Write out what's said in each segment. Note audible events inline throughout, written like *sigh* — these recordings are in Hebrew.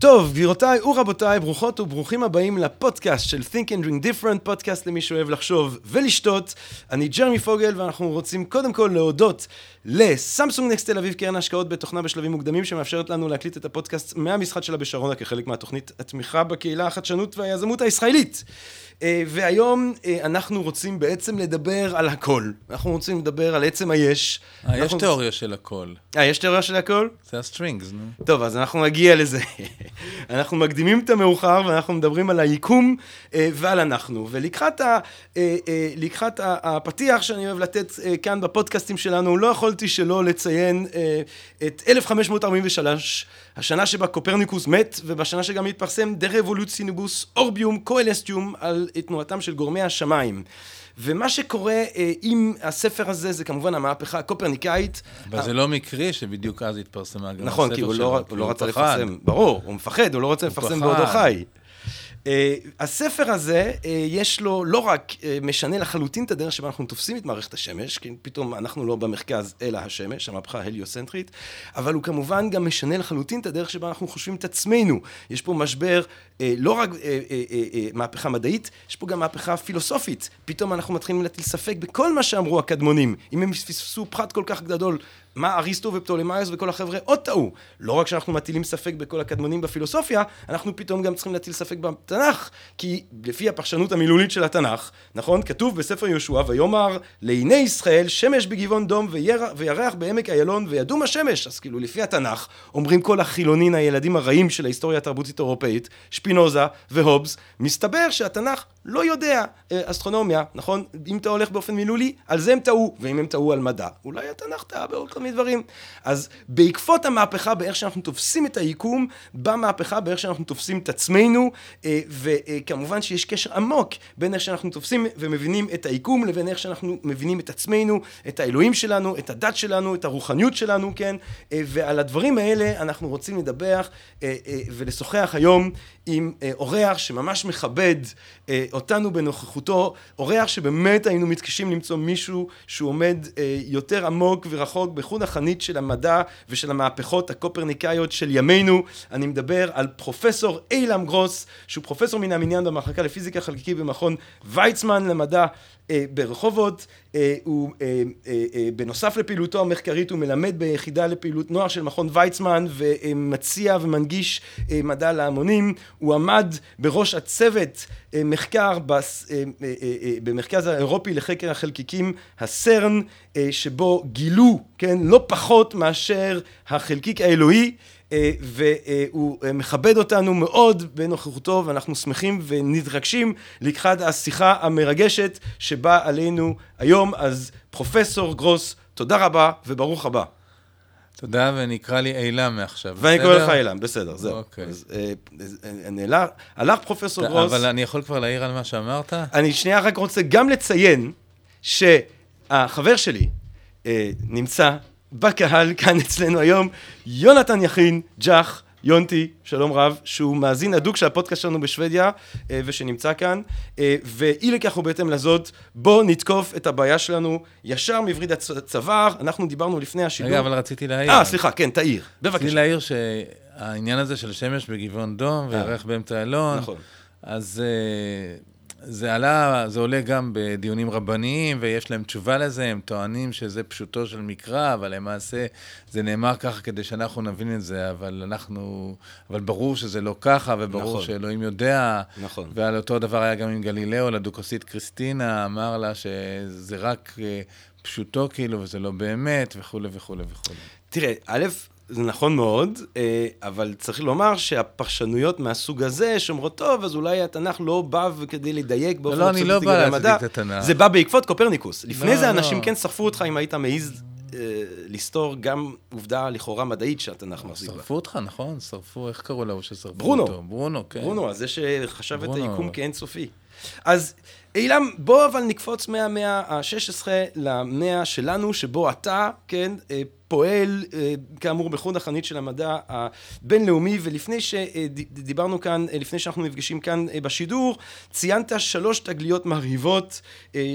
טוב, גבירותיי ורבותיי, ברוכות וברוכים הבאים לפודקאסט של Think and Drink Different, פודקאסט למי שאוהב לחשוב ולשתות. אני ג'רמי פוגל, ואנחנו רוצים קודם כל להודות לסמסונג נקסט תל אביב, קרן השקעות בתוכנה בשלבים מוקדמים, שמאפשרת לנו להקליט את הפודקאסט מהמשחק שלה בשרונה כחלק מהתוכנית התמיכה בקהילה החדשנות והיזמות הישראלית. אה, והיום אה, אנחנו רוצים בעצם לדבר על הכל. אנחנו רוצים לדבר על עצם היש. אה, יש תיאוריה של הכל. אה, יש תיאוריה של הכל? זה ה strings, נו. טוב, אז אנחנו נגיע לזה. *laughs* אנחנו מקדימים את המאוחר ואנחנו מדברים על היקום ועל אנחנו. ולקראת ה, לקחת הפתיח שאני אוהב לתת כאן בפודקאסטים שלנו, לא יכולתי שלא לציין את 1543, השנה שבה קופרניקוס מת, ובשנה שגם התפרסם De revolutionibus orbium coelestium על תנועתם של גרמי השמיים. ומה שקורה אה, עם הספר הזה זה כמובן המהפכה הקופרניקאית. אבל זה לא מקרי שבדיוק אז התפרסמה גם נכון, כי הוא לא, הוא לא רצה לפרסם, ברור, הוא מפחד, הוא לא רוצה לפרסם בעודו חי. Uh, הספר הזה, uh, יש לו לא רק uh, משנה לחלוטין את הדרך שבה אנחנו תופסים את מערכת השמש, כי פתאום אנחנו לא במרכז אלא השמש, המהפכה ההליוסנטרית, אבל הוא כמובן גם משנה לחלוטין את הדרך שבה אנחנו חושבים את עצמנו. יש פה משבר, לא רק uh, uh, מהפכה מדעית, יש פה גם מהפכה פילוסופית. פתאום אנחנו מתחילים להטיל ספק בכל מה שאמרו הקדמונים. אם הם פספסו פחת כל כך גדול מה אריסטו ופטולמאיוס וכל החבר'ה עוד טעו. לא רק שאנחנו מטילים ספק בכל הקדמונים בפילוסופיה, אנחנו פתאום גם צריכים להטיל ספק בתנ"ך, כי לפי הפרשנות המילולית של התנ"ך, נכון? כתוב בספר יהושע, ויאמר לעיני ישראל שמש בגבעון דום ויר, וירח בעמק איילון וידום השמש. אז כאילו לפי התנ"ך, אומרים כל החילונין, הילדים הרעים של ההיסטוריה התרבותית האירופאית, שפינוזה והובס, מסתבר שהתנ"ך לא יודע אה, אסטרונומיה, נכון? אם אתה הולך באופן מילולי, על זה הם טעו, ואם הם טעו על מדע, אולי התנ"ך טעה בעוד כל מיני דברים. אז בעקבות המהפכה באיך שאנחנו תופסים את היקום, במהפכה באיך שאנחנו תופסים את עצמנו, אה, וכמובן שיש קשר עמוק בין איך שאנחנו תופסים ומבינים את היקום, לבין איך שאנחנו מבינים את עצמנו, את האלוהים שלנו, את הדת שלנו, את הרוחניות שלנו, כן? אה, ועל הדברים האלה אנחנו רוצים לדבר ולשוחח היום עם אורח שממש מכבד אותנו בנוכחותו, אורח שבאמת היינו מתקשים למצוא מישהו שהוא עומד אה, יותר עמוק ורחוק בחוד החנית של המדע ושל המהפכות הקופרניקאיות של ימינו. אני מדבר על פרופסור אילם גרוס, שהוא פרופסור מן המניין במחלקה לפיזיקה חלקיקית במכון ויצמן למדע ברחובות, אה, הוא אה, בנוסף לפעילותו המחקרית הוא מלמד ביחידה לפעילות נוער של מכון ויצמן ומציע ומנגיש מדע להמונים, הוא עמד בראש הצוות מחקר במרכז האירופי לחקר החלקיקים הסרן שבו גילו כן לא פחות מאשר החלקיק האלוהי אה, והוא אה, מכבד אותנו מאוד בנוכחותו ואנחנו שמחים ונתרגשים לקחת השיחה המרגשת שבאה עלינו היום אז פרופסור גרוס תודה רבה וברוך הבא. תודה, ונקרא לי אילם מעכשיו, בסדר? ואני קורא לך אילם, בסדר, זהו. אוקיי. אז אה, הלך פרופסור גרוס... אבל אני יכול כבר להעיר על מה שאמרת? אני שנייה רק רוצה גם לציין שהחבר שלי נמצא בקהל כאן אצלנו היום, יונתן יכין, ג'ח, יונטי, שלום רב, שהוא מאזין הדוק של הפודקאסט שלנו בשוודיה אה, ושנמצא כאן, אה, ואי לכך ובהתאם לזאת, בואו נתקוף את הבעיה שלנו ישר מווריד הצוואר, אנחנו דיברנו לפני השידור. רגע, אבל רציתי להעיר. אה, סליחה, כן, תעיר, בבקשה. רציתי להעיר שהעניין הזה של שמש בגבעון דום אה. וירח באמצע אלון, נכון. אז... זה עלה, זה עולה גם בדיונים רבניים, ויש להם תשובה לזה, הם טוענים שזה פשוטו של מקרא, אבל למעשה זה נאמר ככה כדי שאנחנו נבין את זה, אבל אנחנו, אבל ברור שזה לא ככה, וברור נכון. שאלוהים יודע. נכון. ועל אותו דבר היה גם עם גלילאו, לדוכוסית קריסטינה, אמר לה שזה רק אה, פשוטו כאילו, וזה לא באמת, וכולי וכולי וכולי. תראה, א', זה נכון מאוד, אה, אבל צריך לומר שהפרשנויות מהסוג הזה שאומרות, טוב, אז אולי התנ"ך לא בא כדי לדייק באופן לא, אני לא בא להצדיק את התנ"ך. זה בא בעקבות קופרניקוס. לפני לא, זה אנשים לא. כן שרפו אותך אם היית מעז אה, לסתור גם עובדה לכאורה מדעית שהתנ"ך מחזיק בה. שרפו אותך, נכון? שרפו, איך קראו לו ששרפו ברונו. אותו? ברונו, כן. ברונו, זה שחשב את היקום כאינסופי. אז אילם, בוא אבל נקפוץ מהמאה ה-16 למאה שלנו, שבו אתה, כן, אה, פועל אה, כאמור בחוד החנית של המדע הבינלאומי ולפני שדיברנו כאן, אה, לפני שאנחנו נפגשים כאן בשידור, ציינת שלוש תגליות מרהיבות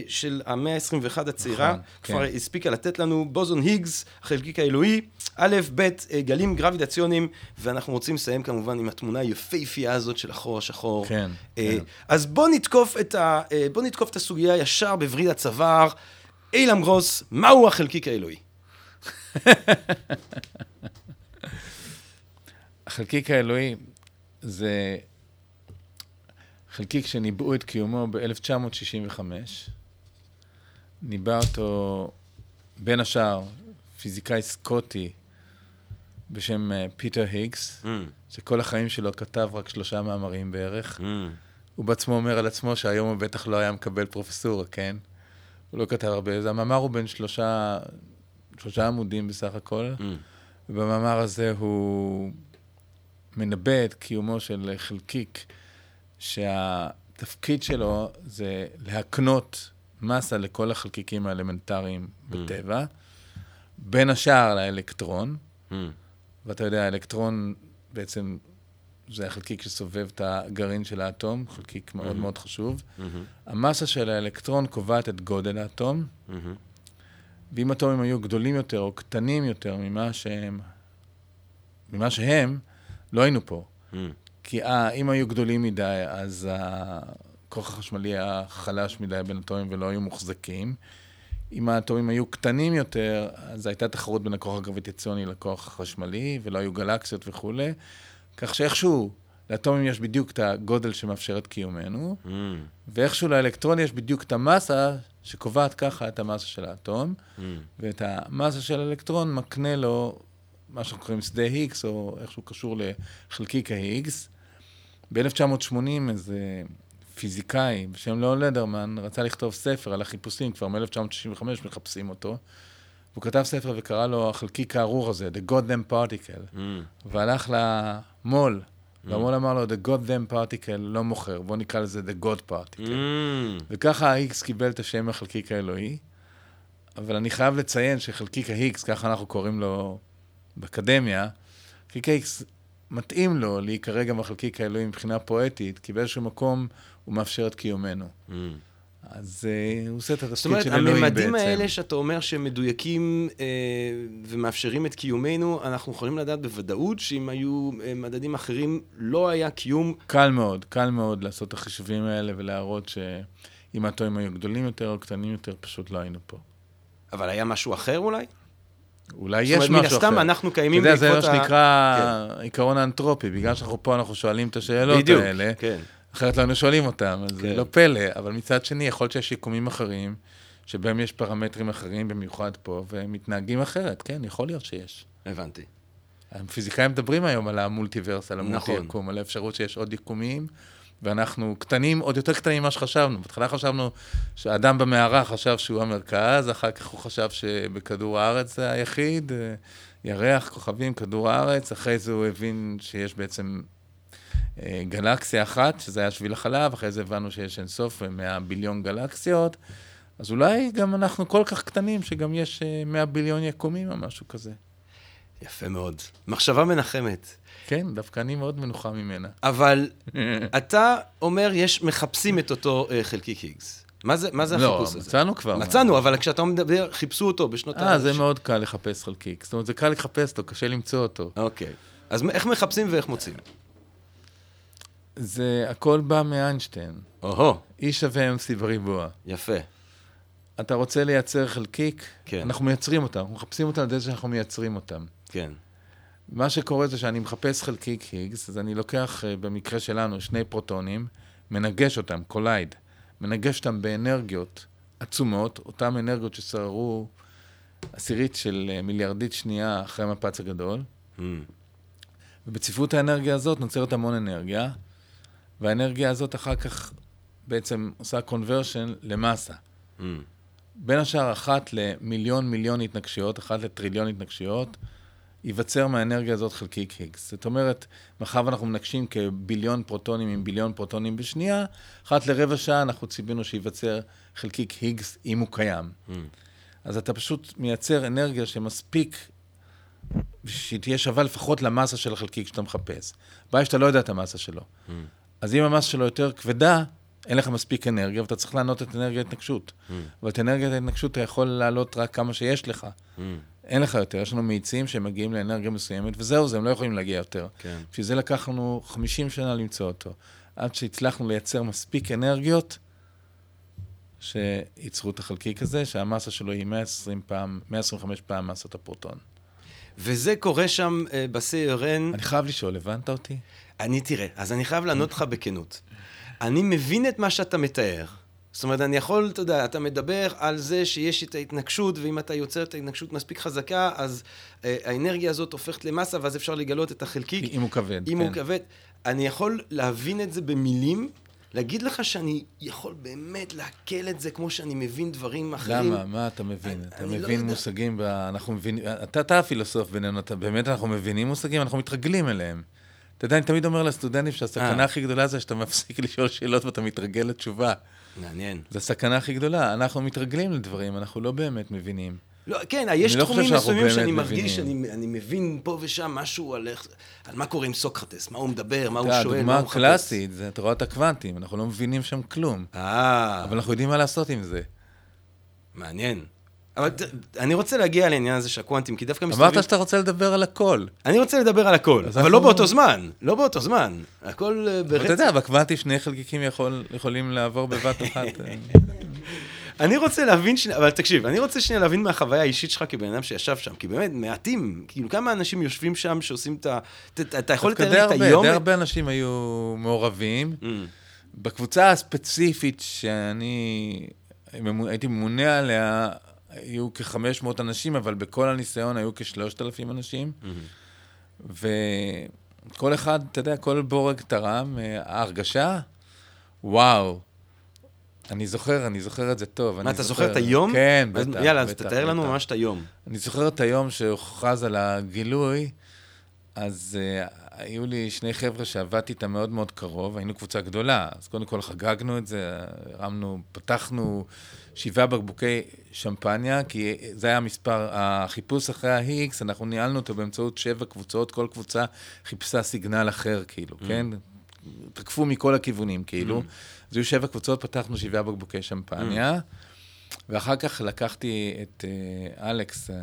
של המאה ה-21 הצעירה, נכון, כבר כן. הספיקה לתת לנו בוזון היגס, החלקיק האלוהי, א', ב', גלים גרביטציוניים, ואנחנו רוצים לסיים כמובן עם התמונה היפהפייה הזאת של החור השחור. כן, כן. אז בוא נתקוף את, ה, בוא נתקוף את הסוגיה ישר בווריד הצוואר. אילם גרוס, מהו החלקיק האלוהי? החלקיק האלוהי זה חלקיק שניבאו את קיומו ב-1965. ניבא אותו בין השאר פיזיקאי סקוטי בשם אה, פיטר היגס, mm. שכל החיים שלו כתב רק שלושה מאמרים בערך. Mm. הוא בעצמו אומר על עצמו שהיום הוא בטח לא היה מקבל פרופסורה, כן? הוא לא כתב הרבה. אז המאמר הוא בין שלושה, שלושה עמודים בסך הכל, mm. ובמאמר הזה הוא מנבא את קיומו של חלקיק, שהתפקיד שלו זה להקנות מסה לכל החלקיקים האלמנטריים mm. בטבע, בין השאר לאלקטרון, mm. ואתה יודע, האלקטרון בעצם זה החלקיק שסובב את הגרעין של האטום, חלקיק מאוד mm-hmm. מאוד חשוב. Mm-hmm. המסה של האלקטרון קובעת את גודל האטום, mm-hmm. ואם אטומים היו גדולים יותר או קטנים יותר ממה שהם, ממה שהם, לא היינו פה. Mm. כי אה, אם היו גדולים מדי, אז הכוח החשמלי היה חלש מדי בין אטומים ולא היו מוחזקים. אם האטומים היו קטנים יותר, אז הייתה תחרות בין הכוח הגרביטציוני לכוח החשמלי, ולא היו גלקסיות וכולי. כך שאיכשהו לאטומים יש בדיוק את הגודל שמאפשר את קיומנו, mm. ואיכשהו לאלקטרון יש בדיוק את המסה שקובעת ככה את המסה של האטום, mm. ואת המסה של האלקטרון מקנה לו מה שאנחנו קוראים שדה היגס, או איכשהו קשור לחלקיק ההיגס. ב-1980 איזה פיזיקאי בשם לאון לדרמן רצה לכתוב ספר על החיפושים, כבר מ-1965 מחפשים אותו. והוא כתב ספר וקרא לו החלקיק הארור הזה, The God Them Particle. Mm. והלך למו"ל, mm. והמו"ל אמר לו, The God Them Particle לא מוכר, בוא נקרא לזה The God Particle. Mm. וככה ה-X קיבל את השם החלקיק האלוהי. אבל אני חייב לציין שחלקיק ה-X, ככה אנחנו קוראים לו באקדמיה, חלקיק ה-X מתאים לו להיקרא גם החלקיק האלוהי מבחינה פואטית, כי באיזשהו מקום הוא מאפשר את קיומנו. אז uh, הוא עושה את התפקיד של אלוהים בעצם. זאת אומרת, הממדים האלה שאתה אומר שהם מדויקים uh, ומאפשרים את קיומנו, אנחנו יכולים לדעת בוודאות שאם היו uh, מדדים אחרים, לא היה קיום... קל מאוד, קל מאוד לעשות את החישובים האלה ולהראות שאם האטומים היו גדולים יותר או קטנים יותר, פשוט לא היינו פה. אבל היה משהו אחר אולי? אולי יש משהו אחר. זאת אומרת, מן הסתם אנחנו קיימים בעקבות ה... אתה יודע, זה מה שנקרא כן. עיקרון האנטרופי, בגלל שאנחנו פה, אנחנו שואלים את השאלות האלה. בדיוק, כן. אחרת לא היינו שואלים אותם, אז כן. זה לא פלא. אבל מצד שני, יכול להיות שיש יקומים אחרים, שבהם יש פרמטרים אחרים, במיוחד פה, והם מתנהגים אחרת. כן, יכול להיות שיש. הבנתי. הפיזיקאים מדברים היום על המולטיברס, על המולטי נכון. על האפשרות שיש עוד יקומים, ואנחנו קטנים, עוד יותר קטנים ממה שחשבנו. בהתחלה חשבנו שהאדם במערה חשב שהוא המרכז, אחר כך הוא חשב שבכדור הארץ זה היחיד, אה, ירח, כוכבים, כדור הארץ, אחרי זה הוא הבין שיש בעצם גלקסיה אחת, שזה היה שביל החלב, אחרי זה הבנו שיש אינסוף 100 ביליון גלקסיות, אז אולי גם אנחנו כל כך קטנים, שגם יש 100 אה, ביליון יקומים או משהו כזה. יפה מאוד. מחשבה מנחמת. כן, דווקא אני מאוד מנוחה ממנה. אבל *laughs* אתה אומר, יש, מחפשים את אותו uh, חלקיק היגס. מה זה, מה זה לא, החיפוש הזה? לא, מצאנו כבר. מצאנו, אבל כשאתה מדבר, חיפשו אותו בשנות ה... אה, זה מאוד קל לחפש חלקיק. זאת אומרת, זה קל לחפש אותו, קשה למצוא אותו. אוקיי. אז איך מחפשים ואיך מוצאים? זה הכל בא מאיינשטיין. או-הו. E שווה MC בריבוע. יפה. אתה רוצה לייצר חלקיק? כן. אנחנו מייצרים אותם, אנחנו מחפשים אותם על ידי שאנחנו מייצרים אותם. כן. מה שקורה זה שאני מחפש חלקיק היגס, אז אני לוקח, אה, במקרה שלנו, שני פרוטונים, מנגש אותם, collide, מנגש אותם באנרגיות עצומות, אותן אנרגיות ששררו עשירית של אה, מיליארדית שנייה אחרי המפץ הגדול. Mm. ובצפיפות האנרגיה הזאת נוצרת המון אנרגיה, והאנרגיה הזאת אחר כך בעצם עושה conversion למסה. Mm. בין השאר, אחת למיליון מיליון התנגשויות, אחת לטריליון התנגשויות, ייווצר מהאנרגיה הזאת חלקיק היגס. זאת אומרת, מאחר ואנחנו מנקשים כביליון פרוטונים עם ביליון פרוטונים בשנייה, אחת לרבע שעה אנחנו ציפינו שייווצר חלקיק היגס אם הוא קיים. Mm. אז אתה פשוט מייצר אנרגיה שמספיק שהיא תהיה שווה לפחות למסה של החלקיק שאתה מחפש. הבעיה שאתה לא יודע את המסה שלו. Mm. אז אם המסה שלו יותר כבדה, אין לך מספיק אנרגיה, ואתה צריך לענות את אנרגיית ההתנגשות. Mm. אבל את אנרגיית ההתנגשות אתה יכול לעלות רק כמה שיש לך. Mm. אין לך יותר, יש לנו מאיצים שמגיעים לאנרגיה מסוימת, וזהו זה, הם לא יכולים להגיע יותר. כן. בשביל זה לקח לנו 50 שנה למצוא אותו. עד שהצלחנו לייצר מספיק אנרגיות שייצרו את החלקיק הזה, שהמסה שלו היא 120 פעם, 125 פעם מסת הפרוטון. וזה קורה שם uh, ב-CRN. אני חייב לשאול, הבנת אותי? אני, תראה, אז אני חייב לענות לך בכנות. אני מבין את מה שאתה מתאר. זאת אומרת, אני יכול, אתה יודע, אתה מדבר על זה שיש את ההתנגשות, ואם אתה יוצר את ההתנגשות מספיק חזקה, אז אה, האנרגיה הזאת הופכת למסה, ואז אפשר לגלות את החלקיק. אם הוא כבד. אם כן. הוא כבד. אני יכול להבין את זה במילים, להגיד לך שאני יכול באמת לעכל את זה כמו שאני מבין דברים אחרים. למה? מה אתה מבין? אני, אתה אני לא מבין לא מושגים, ב... אנחנו מבינים, אתה, אתה הפילוסוף בינינו, אתה באמת, אנחנו מבינים מושגים, אנחנו מתרגלים אליהם. אתה יודע, אני תמיד אומר לסטודנטים שהסכנה אה. הכי גדולה זה שאתה מפסיק *laughs* לשאול שאלות ואתה מתרגל לתשובה. מעניין. זו הסכנה הכי גדולה. אנחנו מתרגלים לדברים, אנחנו לא באמת מבינים. לא, כן, יש לא תחומים מסוימים שאני מרגיש שאני אני מבין פה ושם משהו על, איך, על מה קורה עם סוקרטס, מה הוא מדבר, מה הוא שואל, מה הוא מחפש. הדוגמה הקלאסית זה תורת הקוונטים, אנחנו לא מבינים שם כלום. אה. אבל אנחנו יודעים מה לעשות עם זה. מעניין. אבל אני רוצה להגיע לעניין הזה של הקוונטים, כי דווקא מסתובבים... אמרת שאתה רוצה לדבר על הכל. אני רוצה לדבר על הכל, אבל לא באותו זמן, לא באותו זמן. הכל אה, ברצף. אתה יודע, בקוונטים שני חלקיקים יכולים לעבור בבת אחת. *laughs* אה. אני רוצה להבין, אבל תקשיב, אני רוצה שנייה להבין מהחוויה האישית שלך כבן אדם שישב שם, כי באמת, מעטים, כאילו כמה אנשים יושבים שם שעושים את ה... אתה יכול לתאר לי את היום? די הרבה אנשים היו מעורבים. Mm. בקבוצה הספציפית שאני הייתי ממונה עליה, היו כ-500 אנשים, אבל בכל הניסיון היו כ-3,000 אנשים. Mm-hmm. וכל אחד, אתה יודע, כל בורג תרם. אה, ההרגשה, וואו. אני זוכר, אני זוכר את זה טוב. מה, אתה זוכר את היום? כן, בטח. יאללה, אז תתאר לנו ממש את היום. אני זוכר את היום שהוכרז על הגילוי, אז uh, היו לי שני חבר'ה שעבדתי איתם מאוד מאוד קרוב, היינו קבוצה גדולה, אז קודם כל חגגנו את זה, הרמנו, פתחנו שבעה בקבוקי שמפניה, כי זה היה מספר, החיפוש אחרי ה-Higgs, אנחנו ניהלנו אותו באמצעות שבע קבוצות, כל קבוצה חיפשה סיגנל אחר, כאילו, mm. כן? תקפו מכל הכיוונים, כאילו. Mm. אז היו שבע קבוצות, פתחנו שבעה בקבוקי שמפניה, mm. ואחר כך לקחתי את uh, אלכס, uh,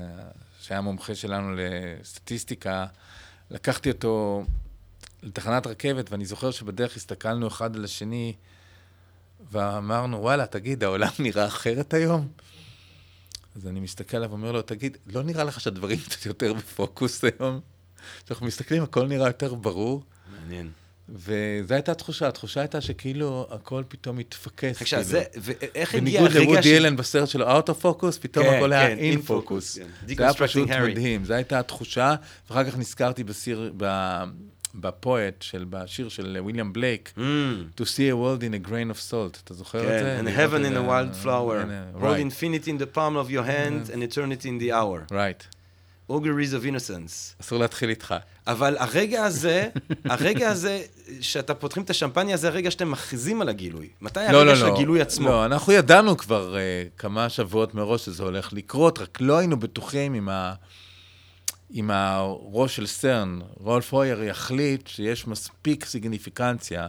שהיה מומחה שלנו לסטטיסטיקה, לקחתי אותו לתחנת רכבת, ואני זוכר שבדרך הסתכלנו אחד על השני, ואמרנו, וואלה, תגיד, העולם נראה אחרת היום? אז אני מסתכל עליו ואומר לו, תגיד, לא נראה לך שהדברים קצת *laughs* יותר בפוקוס היום? כשאנחנו מסתכלים, הכל נראה יותר ברור. מעניין. וזו הייתה התחושה, התחושה הייתה שכאילו הכל פתאום התפקס. עכשיו, כאילו. זה, ואיך הגיע הרגע ש... בניגוד לוודי אלן בסרט שלו, Out of Focus, פתאום כן, הכל כן, היה in focus. כן. זה היה פשוט מדהים, זו הייתה התחושה, ואחר כך נזכרתי בסיר, ב... בפואט, של, בשיר של וויליאם בלייק, mm. To see a world in a grain of salt, אתה זוכר כן, את זה? And heaven in a wild flower, hold infinity in the palm of your hand and eternity in the hour. Right. Auguries of innocence. אסור להתחיל איתך. אבל הרגע הזה, *laughs* הרגע הזה, שאתה פותחים את השמפניה, זה הרגע שאתם מכריזים על הגילוי. מתי לא, הרגע לא, של לא. הגילוי עצמו? לא, אנחנו ידענו כבר uh, כמה שבועות מראש שזה הולך לקרות, רק לא היינו בטוחים עם, ה, עם הראש של סרן. רולף הויר יחליט שיש מספיק סיגניפיקנציה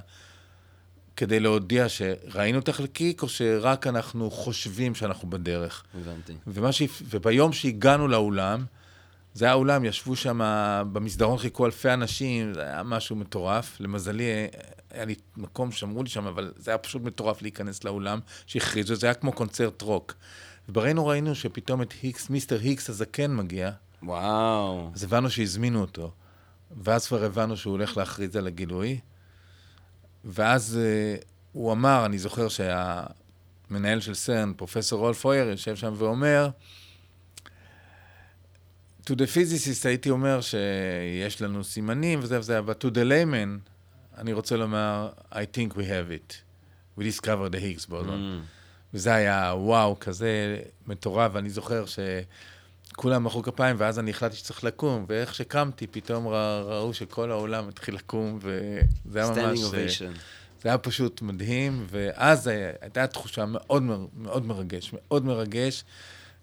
כדי להודיע שראינו את החלקיק, או שרק אנחנו חושבים שאנחנו בדרך. הבנתי. ש... וביום שהגענו לאולם, זה היה אולם, ישבו שם, במסדרון חיכו אלפי אנשים, זה היה משהו מטורף. למזלי, היה לי מקום, שמרו לי שם, אבל זה היה פשוט מטורף להיכנס לאולם שהכריזו, זה היה כמו קונצרט רוק. ובראינו ראינו שפתאום את היקס, מיסטר היקס הזקן מגיע. וואו. אז הבנו שהזמינו אותו. ואז כבר הבנו שהוא הולך להכריז על הגילוי. ואז uh, הוא אמר, אני זוכר שהמנהל של סרן, פרופסור רולף הויר, יושב שם ואומר, to the physicist הייתי אומר שיש לנו סימנים וזה וזה, אבל to the layman, אני רוצה לומר, I think we have it. We discovered the Higgs boson. Mm. וזה היה וואו, כזה מטורף, ואני זוכר כולם מחאו כפיים, ואז אני החלטתי שצריך לקום, ואיך שקמתי, פתאום ראו שכל העולם התחיל לקום, וזה היה ממש... זה היה פשוט מדהים, ואז הייתה תחושה מאוד מאוד מרגש, מאוד מרגש.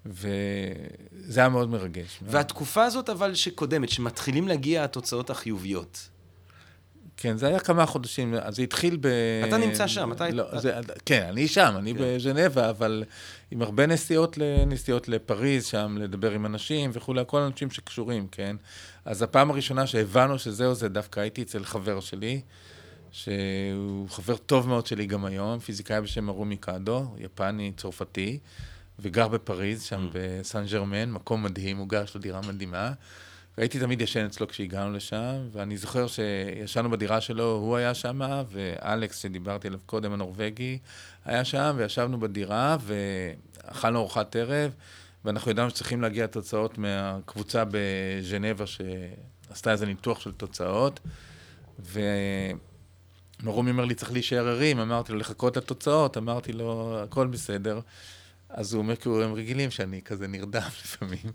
וזה היה מאוד מרגש. והתקופה הזאת אבל שקודמת, שמתחילים להגיע התוצאות החיוביות. כן, זה היה כמה חודשים, אז זה התחיל ב... אתה נמצא שם, אתה... לא, זה, כן, אני שם, אני כן. בז'נבה, אבל עם הרבה נסיעות, נסיעות לפריז, שם לדבר עם אנשים וכולי, כל האנשים שקשורים, כן? אז הפעם הראשונה שהבנו שזהו זה, דווקא הייתי אצל חבר שלי, שהוא חבר טוב מאוד שלי גם היום, פיזיקאי בשם ארומי קאדו, יפני, צרפתי. וגר בפריז, שם mm. בסן ג'רמן, מקום מדהים, הוא גר, יש לו דירה מדהימה. והייתי תמיד ישן אצלו כשהגענו לשם, ואני זוכר שישנו בדירה שלו, הוא היה שם, ואלכס, שדיברתי עליו קודם, הנורבגי, היה שם, וישבנו בדירה, ואכלנו ארוחת ערב, ואנחנו ידענו שצריכים להגיע תוצאות מהקבוצה בז'נבה, שעשתה איזה ניתוח של תוצאות, ומרומי אומר לי, צריך להישאר ערים, אמרתי לו, לחכות לתוצאות, אמרתי לו, הכל בסדר. אז הוא אומר, כאילו, הם רגילים שאני כזה נרדם *laughs* לפעמים.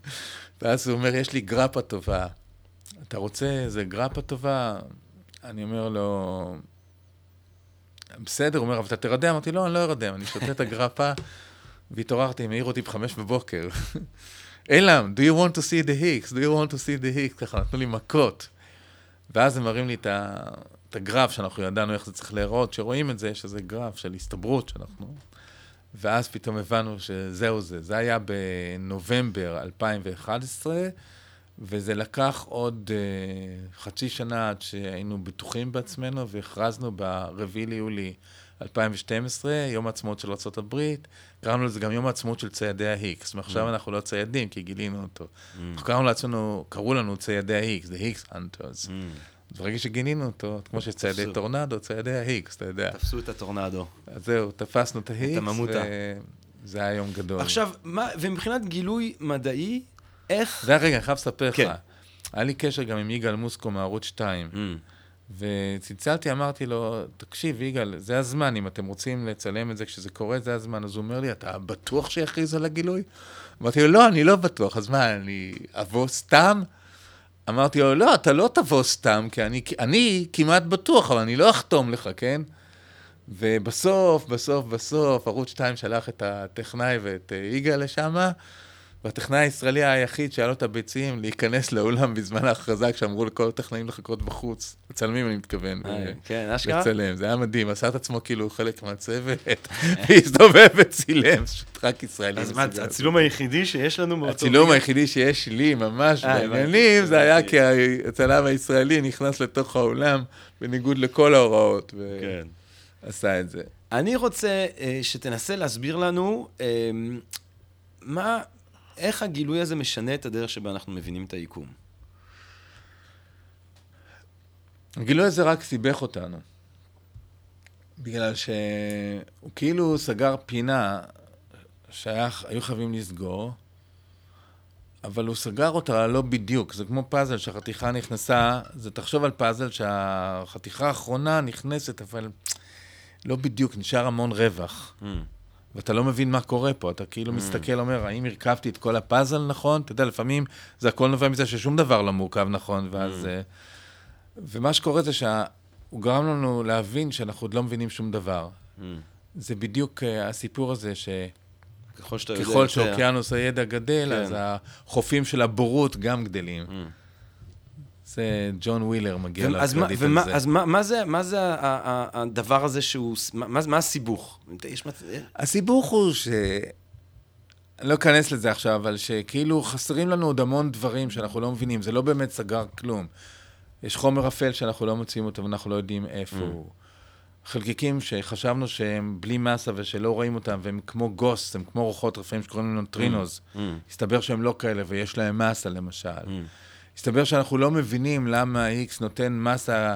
ואז הוא אומר, יש לי גרפה טובה. אתה רוצה איזה גרפה טובה? אני אומר לו, בסדר, הוא אומר, אבל אתה תרדם? אמרתי, לא, אני לא ארדם, אני שותה את הגרפה. *laughs* והתעוררתי, הם העירו אותי בחמש בבוקר. *laughs* אלם, do you want to see the hicks? do you want to see the hicks? ככה נתנו לי מכות. ואז הם מראים לי את הגרף שאנחנו ידענו איך זה צריך להיראות, שרואים את זה, שזה גרף של הסתברות שאנחנו... ואז פתאום הבנו שזהו זה. זה היה בנובמבר 2011, וזה לקח עוד uh, חצי שנה עד שהיינו בטוחים בעצמנו, והכרזנו ב-4 ליולי 2012, יום העצמאות של ארה"ב, קראנו לזה גם יום העצמאות של ציידי ההיקס. מעכשיו mm. אנחנו לא ציידים, כי גילינו אותו. Mm. אנחנו קראנו לעצמנו, קראו לנו ציידי ההיקס, The Higgs Hunters. Mm. ברגע שגינינו אותו, כמו שציידי טורנדו, ציידי ההיקס, אתה יודע. תפסו את הטורנדו. אז זהו, תפסנו את ההיקס, וזה היה יום גדול. עכשיו, מה, ומבחינת גילוי מדעי, איך... זה רגע, אני חייב לספר לך. כן. היה לי קשר גם עם יגאל מוסקו מערוץ 2. Mm. וצלצלתי, אמרתי לו, תקשיב, יגאל, זה הזמן, אם אתם רוצים לצלם את זה כשזה קורה, זה הזמן. אז הוא אומר לי, אתה בטוח שיכריז על הגילוי? אמרתי לו, לא, אני לא בטוח. אז מה, אני אבוא סתם? אמרתי לו, לא, אתה לא תבוא סתם, כי אני, אני כמעט בטוח, אבל אני לא אחתום לך, כן? ובסוף, בסוף, בסוף, ערוץ 2 שלח את הטכנאי ואת אה, יגאל לשם, והטכנאי הישראלי היחיד שהיה לו את הביצים להיכנס לאולם בזמן ההכרזה, כשאמרו לכל הטכנאים לחכות בחוץ. מצלמים, אני מתכוון. אה, כן, אשכרה? לצלם, זה היה מדהים, עשה את עצמו כאילו חלק מהצוות, *laughs* והסתובב וצילם, פשוט רק ישראלים. אז מה, הצילום היחידי שיש לנו מאותו... הצילום היחידי שיש לי ממש אה, בעניינים, זה היה כי הצלם הישראלי נכנס לתוך האולם, בניגוד לכל ההוראות, ועשה את זה. אני רוצה אה, שתנסה להסביר לנו מה... איך הגילוי הזה משנה את הדרך שבה אנחנו מבינים את היקום? הגילוי הזה רק סיבך אותנו. בגלל שהוא כאילו סגר פינה שהיו חייבים לסגור, אבל הוא סגר אותה לא בדיוק. זה כמו פאזל שהחתיכה נכנסה, זה תחשוב על פאזל שהחתיכה האחרונה נכנסת, אבל לא בדיוק, נשאר המון רווח. Mm. ואתה לא מבין מה קורה פה, אתה כאילו mm. מסתכל, אומר, האם הרכבתי את כל הפאזל נכון? אתה יודע, לפעמים זה הכל נובע מזה ששום דבר לא מורכב נכון, ואז... Mm. ומה שקורה זה שהוא גרם לנו להבין שאנחנו עוד לא מבינים שום דבר. Mm. זה בדיוק uh, הסיפור הזה ש... ככל שאתה יודע... ככל שאוקיינוס הידע גדל, כן. אז החופים של הבורות גם גדלים. Mm. זה ג'ון ווילר מגיע לקרדיט על זה. אז מה, מה זה, מה זה הדבר הזה שהוא, מה, מה הסיבוך? יש מצ... הסיבוך הוא ש... אני לא אכנס לזה עכשיו, אבל שכאילו חסרים לנו עוד המון דברים שאנחנו לא מבינים, זה לא באמת סגר כלום. יש חומר אפל שאנחנו לא מוצאים אותו ואנחנו לא יודעים איפה mm. הוא. חלקיקים שחשבנו שהם בלי מסה ושלא רואים אותם, והם כמו גוסט, הם כמו רוחות רפאים שקוראים לנו. Mm. mm. הסתבר שהם לא כאלה ויש להם מסה למשל. Mm. הסתבר שאנחנו לא מבינים למה X נותן מסה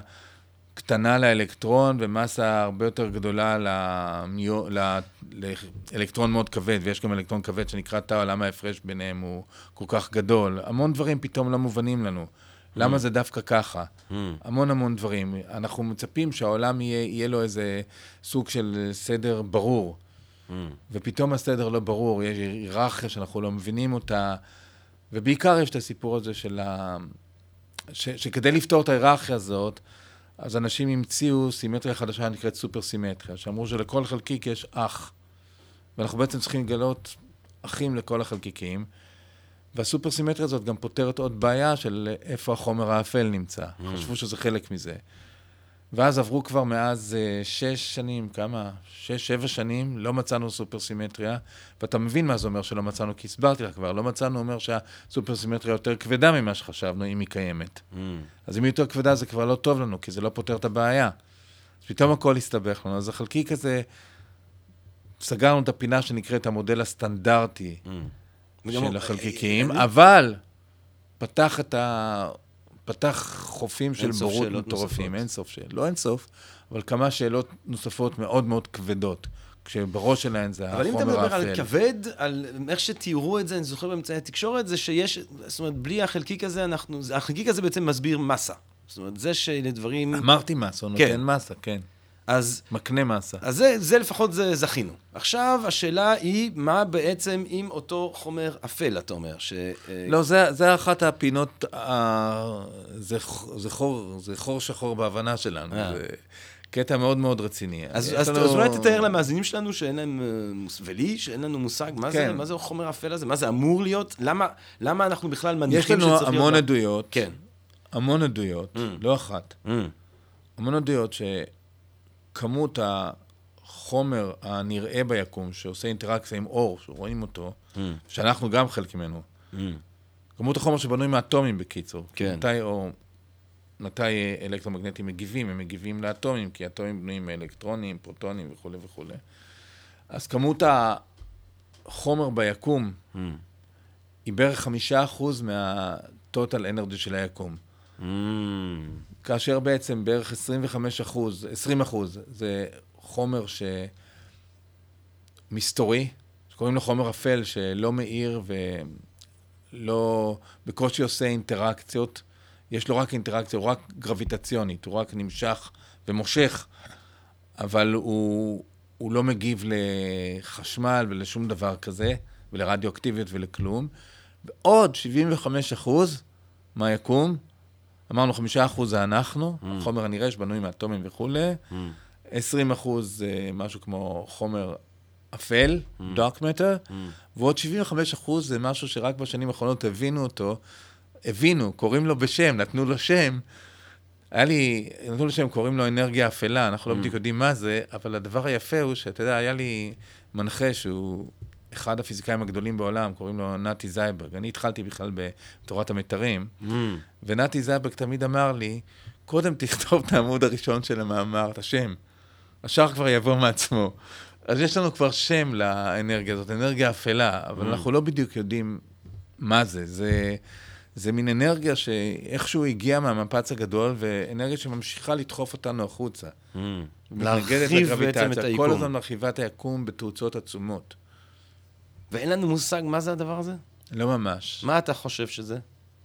קטנה לאלקטרון ומסה הרבה יותר גדולה למיו... לאלקטרון מאוד כבד, ויש גם אלקטרון כבד שנקרא טאו, למה ההפרש ביניהם הוא כל כך גדול. המון דברים פתאום לא מובנים לנו. למה mm. זה דווקא ככה? Mm. המון המון דברים. אנחנו מצפים שהעולם יהיה, יהיה לו איזה סוג של סדר ברור, mm. ופתאום הסדר לא ברור, יש היררכיה שאנחנו לא מבינים אותה. ובעיקר יש את הסיפור הזה של ה... ש... שכדי לפתור את ההיררכיה הזאת, אז אנשים המציאו סימטריה חדשה נקראת סופר סימטריה, שאמרו שלכל חלקיק יש אח. ואנחנו בעצם צריכים לגלות אחים לכל החלקיקים. והסופר סימטריה הזאת גם פותרת עוד בעיה של איפה החומר האפל נמצא. Mm. חשבו שזה חלק מזה. ואז עברו כבר מאז uh, שש שנים, כמה? שש, שבע שנים, לא מצאנו סופר סימטריה, ואתה מבין מה זה אומר שלא מצאנו, כי הסברתי לך כבר, לא מצאנו אומר שהסופר סימטריה יותר כבדה ממה שחשבנו, אם היא קיימת. Mm. אז אם היא יותר כבדה זה כבר לא טוב לנו, כי זה לא פותר את הבעיה. אז פתאום הכל הסתבך לנו. אז החלקיק הזה, סגרנו את הפינה שנקראת המודל הסטנדרטי mm. של החלקיקים, אה, אבל פתח את ה... פתח חופים של בורות מטורפים, אין סוף שאלות, לא אין סוף, אבל כמה שאלות נוספות מאוד מאוד כבדות. כשבראש שלהן זה החומר האפל. אבל אם אתה מדבר על כבד, על איך שתיארו את זה, אני זוכר באמצעי התקשורת, זה שיש, זאת אומרת, בלי החלקיק הזה, אנחנו, החלקיק הזה בעצם מסביר מסה. זאת אומרת, זה שלדברים... אמרתי מסה, הוא נותן כן. מסה, כן. אז... מקנה מסה. אז זה, זה לפחות זה זכינו. עכשיו, השאלה היא, מה בעצם עם אותו חומר אפל, אתה אומר? ש... לא, זה, זה אחת הפינות, ה... זה, זה, חור, זה חור שחור בהבנה שלנו. אה. זה קטע מאוד מאוד רציני. אז, אז, לנו... אז אולי תתאר למאזינים שלנו שאין להם, ולי, שאין לנו מושג, מה, כן. זה, מה זה החומר האפל הזה? מה זה אמור להיות? למה, למה אנחנו בכלל מניחים שצריך להיות... יש לנו המון עדויות. כן. המון עדויות, mm. לא אחת. Mm. המון עדויות ש... כמות החומר הנראה ביקום, שעושה אינטראקציה עם אור, שרואים אותו, mm. שאנחנו גם חלק ממנו. Mm. כמות החומר שבנוי מאטומים, בקיצור. כן. מתי, או, מתי אלקטרומגנטים מגיבים? הם מגיבים לאטומים, כי אטומים בנויים מאלקטרונים, פרוטונים וכולי וכולי. אז כמות החומר ביקום mm. היא בערך חמישה אחוז מהטוטל אנרגי של היקום. Mm. כאשר בעצם בערך 25 אחוז, 20 אחוז, זה חומר שמסתורי, שקוראים לו חומר אפל, שלא מאיר ולא, בקושי עושה אינטראקציות. יש לו רק אינטראקציה, הוא רק גרביטציונית, הוא רק נמשך ומושך, אבל הוא, הוא לא מגיב לחשמל ולשום דבר כזה, ולרדיואקטיביות ולכלום. ועוד 75 אחוז מהיקום אמרנו, חמישה אחוז זה אנחנו, mm. חומר הנראה שבנוי מאטומים וכולי, mm. 20 אחוז זה משהו כמו חומר אפל, mm. dark matter, mm. ועוד 75 אחוז זה משהו שרק בשנים האחרונות הבינו אותו, הבינו, קוראים לו בשם, נתנו לו שם. היה לי, נתנו לו שם, קוראים לו אנרגיה אפלה, אנחנו לא mm. לא בדיוק יודעים מה זה, אבל הדבר היפה הוא שאתה יודע, היה לי מנחה שהוא אחד הפיזיקאים הגדולים בעולם, קוראים לו נתי זייברג. אני התחלתי בכלל בתורת המיתרים, mm. ונתי זייברג תמיד אמר לי, קודם תכתוב את העמוד הראשון של המאמר, את השם. השאר כבר יבוא מעצמו. אז יש לנו כבר שם לאנרגיה הזאת, אנרגיה אפלה, אבל mm. אנחנו לא בדיוק יודעים מה זה. זה, זה מין אנרגיה שאיכשהו הגיעה מהמפץ הגדול, ואנרגיה שממשיכה לדחוף אותנו החוצה. Mm. להרחיב בעצם את היקום. כל הזמן מרחיבה את היקום בתאוצות עצומות. ואין לנו מושג מה זה הדבר הזה? לא ממש. מה אתה חושב שזה?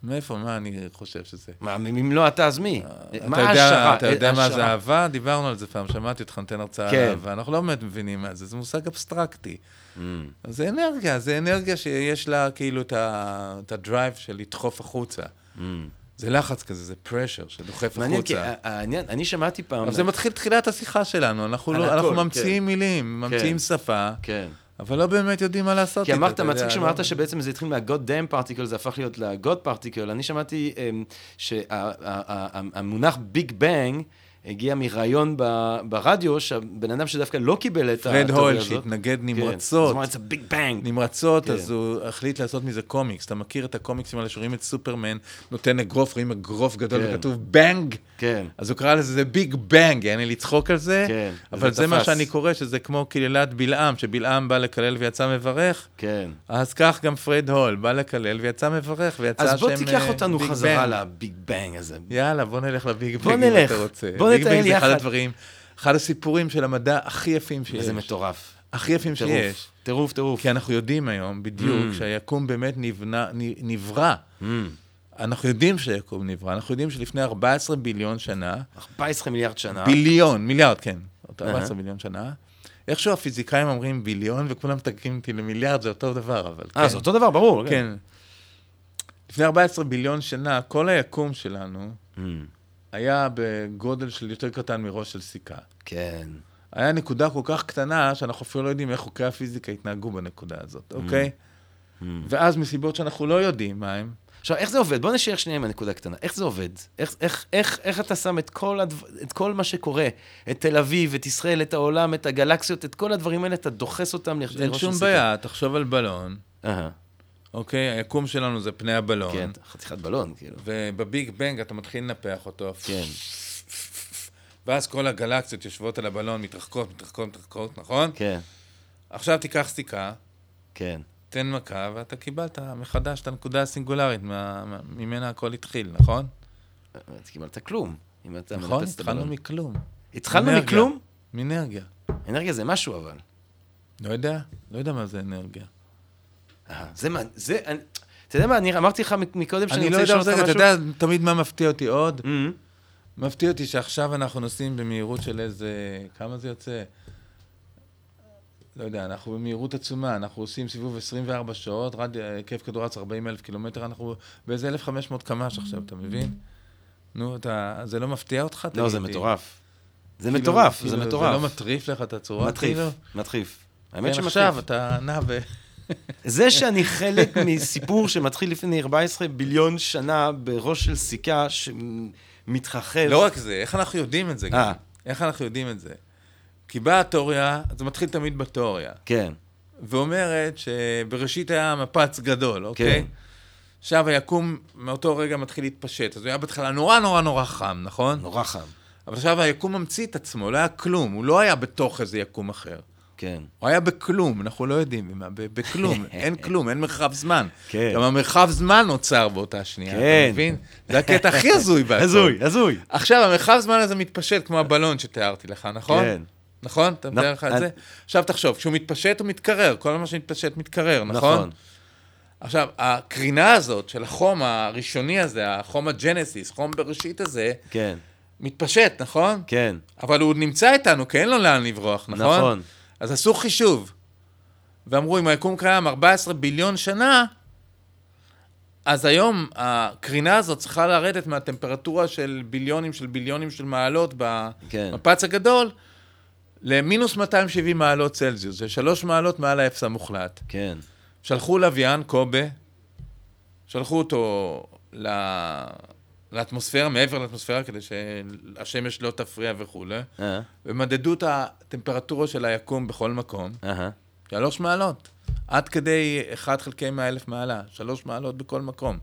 מאיפה, מה אני חושב שזה? מה, אם לא אתה, אז מי? אה, מה ההשערה? אתה יודע מה זה אהבה? דיברנו על זה פעם, שמעתי אותך נותן הרצאה על כן. אהבה. אנחנו לא באמת מבינים מה זה, זה מושג אבסטרקטי. Mm. זה אנרגיה, זה אנרגיה שיש לה כאילו את ה drive של לדחוף החוצה. Mm. זה לחץ כזה, זה pressure שדוחף החוצה. מעניין, כי העניין, אני שמעתי פעם... אבל זה מתחיל תחילת השיחה שלנו, אנחנו לא- ממציאים כן. מילים, ממציאים כן. שפה. כן. אבל לא באמת יודעים מה לעשות. כי אמרת, מצחיק שאמרת לא... שבעצם זה התחיל מה-God damn particle, זה הפך להיות ל-God particle. אני שמעתי שהמונח big bang, הגיע מראיון ברדיו, שהבן אדם שדווקא לא קיבל את התיאוריה הזאת. פרד הול, שהתנגד כן. נמרצות. זאת אומרת, זה big bang. נמרצות, כן. אז הוא החליט לעשות מזה קומיקס. אתה מכיר את הקומיקסים האלה שרואים את סופרמן, נותן אגרוף, רואים אגרוף גדול כן. וכתוב bang? כן. אז הוא קרא לזה, זה big bang, יעני לצחוק על זה. כן. אבל זה, זה מה שאני קורא, שזה כמו קללת בלעם, שבלעם בא לקלל ויצא מברך. כן. אז כך גם פרד הול, בא לקלל ויצא מברך, ויצא שם big bang. אז בוא תיקח אותנו חזרה ל big bang הזה. יאללה, בוא נלך ל big bang, אם אתה רוצה. בוא נטייל יחד. אחד הדברים, אחד הסיפורים של המדע הכי יפים שיש. זה מטורף. הכי יפים טירוף, שיש. טירוף, טירוף. כי אנחנו יודעים היום בדיוק mm. שהיקום באמת נבנה, נברא. Mm. אנחנו יודעים שהיקום נברא, אנחנו יודעים שלפני 14 ביליון שנה... 14 מיליארד שנה. ביליון, מיליארד, כן. 14 uh-huh. ביליון שנה. איכשהו הפיזיקאים אומרים ביליון, וכולם מתקנים אותי למיליארד, זה אותו דבר, אבל אה, כן. זה אותו דבר, ברור. כן. לפני 14 ביליון שנה, כל היקום שלנו mm. היה בגודל של יותר קטן מראש של סיכה. כן. היה נקודה כל כך קטנה, שאנחנו אפילו לא יודעים איך חוקי הפיזיקה התנהגו בנקודה הזאת, mm. אוקיי? Mm. ואז מסיבות שאנחנו לא יודעים מה הם, עכשיו, איך זה עובד? בוא נשאר שנייה עם הנקודה הקטנה. איך זה עובד? איך, איך, איך, איך אתה שם את כל, הדו... את כל מה שקורה, את תל אביב, את ישראל, את העולם, את הגלקסיות, את כל הדברים האלה, אתה דוחס אותם לכדי ראש הסיכה. אין שום בעיה, תחשוב על בלון. אהה. אוקיי? היקום שלנו זה פני הבלון. כן, חתיכת בלון, כאילו. ובביג בנג אתה מתחיל לנפח אותו. כן. ואז כל הגלקסיות יושבות על הבלון, מתרחקות, מתרחקות, מתרחקות, נכון? כן. עכשיו תיקח סיכה. כן. תן מכה, ואתה קיבלת מחדש את הנקודה הסינגולרית, ממנה הכל התחיל, נכון? קיבלת כלום. אם אתה נכון, התחלנו מכלום. התחלנו מכלום? מאנרגיה. אנרגיה זה משהו, אבל. לא יודע, לא יודע מה זה אנרגיה. זה מה, זה, אתה יודע מה, אני אמרתי לך מקודם שאני רוצה לשאול אותך משהו. אני לא יודע, אתה יודע תמיד מה מפתיע אותי עוד? Mm-hmm. מפתיע אותי שעכשיו אנחנו נוסעים במהירות של איזה, כמה זה יוצא? לא יודע, אנחנו במהירות עצומה, אנחנו עושים סיבוב 24 שעות, היקף כדור ארץ 40 אלף קילומטר, אנחנו באיזה 1,500 קמ"ש עכשיו, אתה מבין? נו, אתה, זה לא מפתיע אותך? לא, זה מטורף. זה כאילו, מטורף, כאילו, זה מטורף. זה לא מטריף לך את הצורה? מטריף, כאילו? מטריף. האמת כן, שמטריף. עכשיו אתה נע ב... זה שאני חלק מסיפור שמתחיל לפני 14 ביליון שנה בראש של סיכה שמתרחב. לא רק זה, איך אנחנו יודעים את זה גם? אה. איך אנחנו יודעים את זה? כי באה התיאוריה, זה מתחיל תמיד בתיאוריה. כן. ואומרת שבראשית היה מפץ גדול, אוקיי? כן. עכשיו היקום מאותו רגע מתחיל להתפשט. אז הוא היה בהתחלה נורא נורא נורא חם, נכון? נורא חם. אבל עכשיו היקום ממציא את עצמו, לא היה כלום, הוא לא היה בתוך איזה יקום אחר. כן. הוא היה בכלום, אנחנו לא יודעים בכלום, *laughs* אין כלום, אין מרחב זמן. כן. גם המרחב זמן נוצר באותה שנייה, כן. אתה מבין? זה הקטע הכי *laughs* הזוי בהכל. הזוי, הזוי. עכשיו, המרחב זמן הזה מתפשט כמו הבלון שתיארתי לך, נכון? כן. נכון? אתה מתאר לך את זה? עכשיו תחשוב, כשהוא מתפשט הוא מתקרר, כל מה שמתפשט מתקרר, נכון? נכון. עכשיו, הקרינה הזאת של החום הראשוני הזה, החום הג'נסיס, חום בראשית הזה, כן. מתפשט, נכון? כן. אבל הוא נמצא איתנו, כי אין לו לאן לברוח, נכון? נכון. אז עשו חישוב, ואמרו, אם היקום קיים 14 ביליון שנה, אז היום הקרינה הזאת צריכה לרדת מהטמפרטורה של ביליונים של ביליונים של מעלות. במפץ כן. הגדול, למינוס 270 מעלות צלזיוס, זה שלוש מעלות מעל האפס המוחלט. כן. שלחו לוויין, קובה, שלחו אותו ל... לאטמוספירה, מעבר לאטמוספירה, כדי שהשמש לא תפריע וכולי, uh-huh. ומדדו את הטמפרטורה של היקום בכל מקום, uh-huh. שלוש מעלות, עד כדי 1 חלקי 100 אלף מעלה, שלוש מעלות בכל מקום.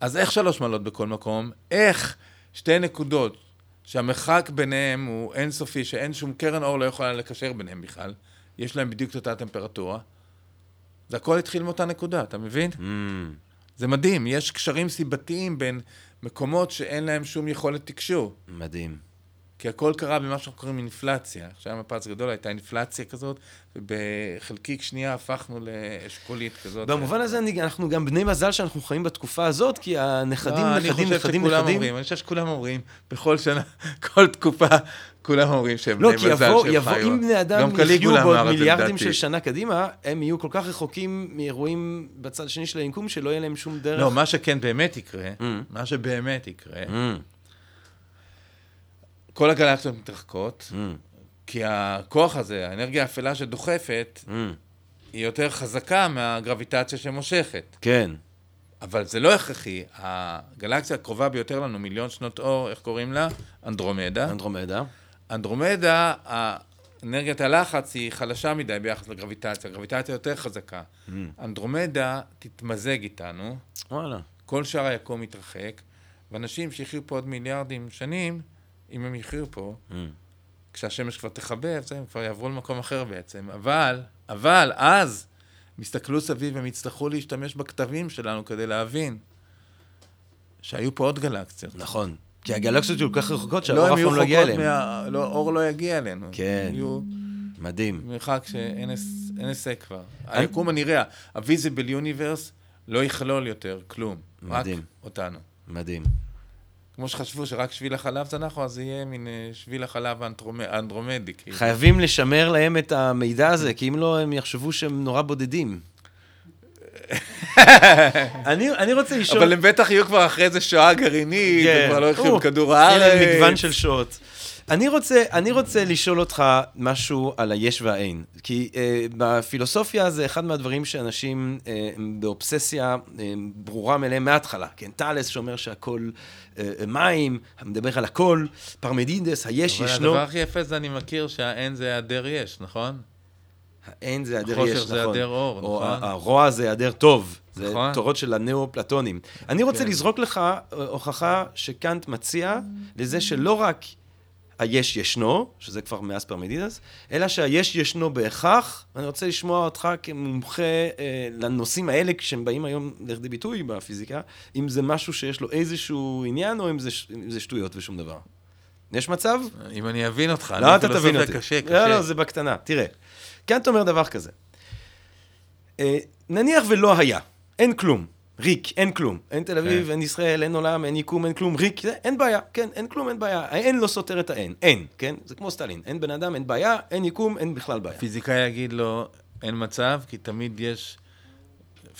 אז איך שלוש מעלות בכל מקום? איך שתי נקודות שהמרחק ביניהם הוא אינסופי, שאין שום קרן אור לא יכולה לקשר ביניהם בכלל. יש להם בדיוק את אותה טמפרטורה. זה הכל התחיל מאותה נקודה, אתה מבין? Mm. זה מדהים, יש קשרים סיבתיים בין מקומות שאין להם שום יכולת תקשור. מדהים. כי הכל קרה במה שאנחנו קוראים אינפלציה. כשהיה מפץ גדול הייתה אינפלציה כזאת, ובחלקיק שנייה הפכנו לאשכולית כזאת. במובן הזה אנחנו גם בני מזל שאנחנו חיים בתקופה הזאת, כי הנכדים, לא, נכדים, נכדים, נכדים... אומרים, אני חושב שכולם אומרים, בכל שנה, *laughs* כל תקופה, כולם אומרים שהם לא, בני מזל שהם חיו. לא, כי אם בני אדם יחיו בעוד מיליארדים של שנה קדימה, הם יהיו כל כך רחוקים מאירועים בצד השני של הינקום, שלא יהיה להם שום דרך. לא, מה שכן באמת יקרה, mm. מה שבאמת יקרה, mm. כל הגלקסיות מתרחקות, mm. כי הכוח הזה, האנרגיה האפלה שדוחפת, mm. היא יותר חזקה מהגרביטציה שמושכת. כן. אבל זה לא הכרחי. הגלקסיה הקרובה ביותר לנו, מיליון שנות אור, איך קוראים לה? אנדרומדה. אנדרומדה. אנדרומדה, אנרגיית הלחץ היא חלשה מדי ביחס לגרביטציה, הגרביטציה יותר חזקה. Mm. אנדרומדה תתמזג איתנו. וואלה. כל שאר היקום מתרחק, ואנשים שיחיו פה עוד מיליארדים שנים, אם הם יחיו פה, mm. כשהשמש כבר תכבה, הם כבר יעברו למקום אחר בעצם. אבל, אבל, אז, הם יסתכלו סביב, הם יצטרכו להשתמש בכתבים שלנו כדי להבין שהיו פה עוד גלקסיות. נכון. כי הגלקסיות היו כל כך רחוקות שהאור לא, אף פעם לא יגיע אליהן. לא, אור לא יגיע אלינו. כן. יהיו... מדהים. מרחק שאין היסק כבר. היקום הנראה, ה-visible universe לא יכלול יותר כלום. מדהים. רק אותנו. מדהים. כמו שחשבו שרק שביל החלב זה נכון, אז יהיה מין אה, שביל החלב האנדרומדי. כאילו. חייבים לשמר להם את המידע הזה, כי אם לא, הם יחשבו שהם נורא בודדים. אני, אני רוצה לשאול... אבל הם בטח יהיו כבר אחרי זה שואה גרעינית, כן. וכבר לא יקחו כדור הארץ. יהיה מגוון של שואות. אני רוצה, אני רוצה לשאול אותך משהו על היש והאין. כי אה, בפילוסופיה זה אחד מהדברים שאנשים אה, באובססיה אה, ברורה מלהם מההתחלה. כן, טאלס שאומר שהכל אה, אה, מים, מדבר על הכל, פרמדידס, היש אבל ישנו. אבל הדבר הכי יפה זה אני מכיר שהאין זה היעדר יש, נכון? האין זה היעדר יש, נכון. החושך זה היעדר אור, נכון? או הרוע זה היעדר טוב. זה נכון. תורות של הנאו-פלטונים. אני רוצה כן. לזרוק לך אה, הוכחה שקאנט מציע לזה שלא רק היש ישנו, שזה כבר מאז פרמנידס, אלא שהיש ישנו בהכרח, אני רוצה לשמוע אותך כמומחה אה, לנושאים האלה, כשהם באים היום לכדי ביטוי בפיזיקה, אם זה משהו שיש לו איזשהו עניין, או אם זה, אם זה שטויות ושום דבר. יש מצב? אם אני אבין אותך, לא, אתה תבין אותי. קשה, קשה. לא, לא, זה בקטנה. תראה, קאנט אומר דבר כזה. אה, נניח ולא היה, אין כלום. ריק, אין כלום. אין תל אביב, כן. אין ישראל, אין עולם, אין יקום, אין כלום, ריק, זה, אין בעיה, כן, אין כלום, אין בעיה. האין לא סותר את האין, אין, כן? זה כמו סטלין, אין בן אדם, אין בעיה, אין יקום, אין בכלל בעיה. פיזיקאי יגיד לו, אין מצב, כי תמיד יש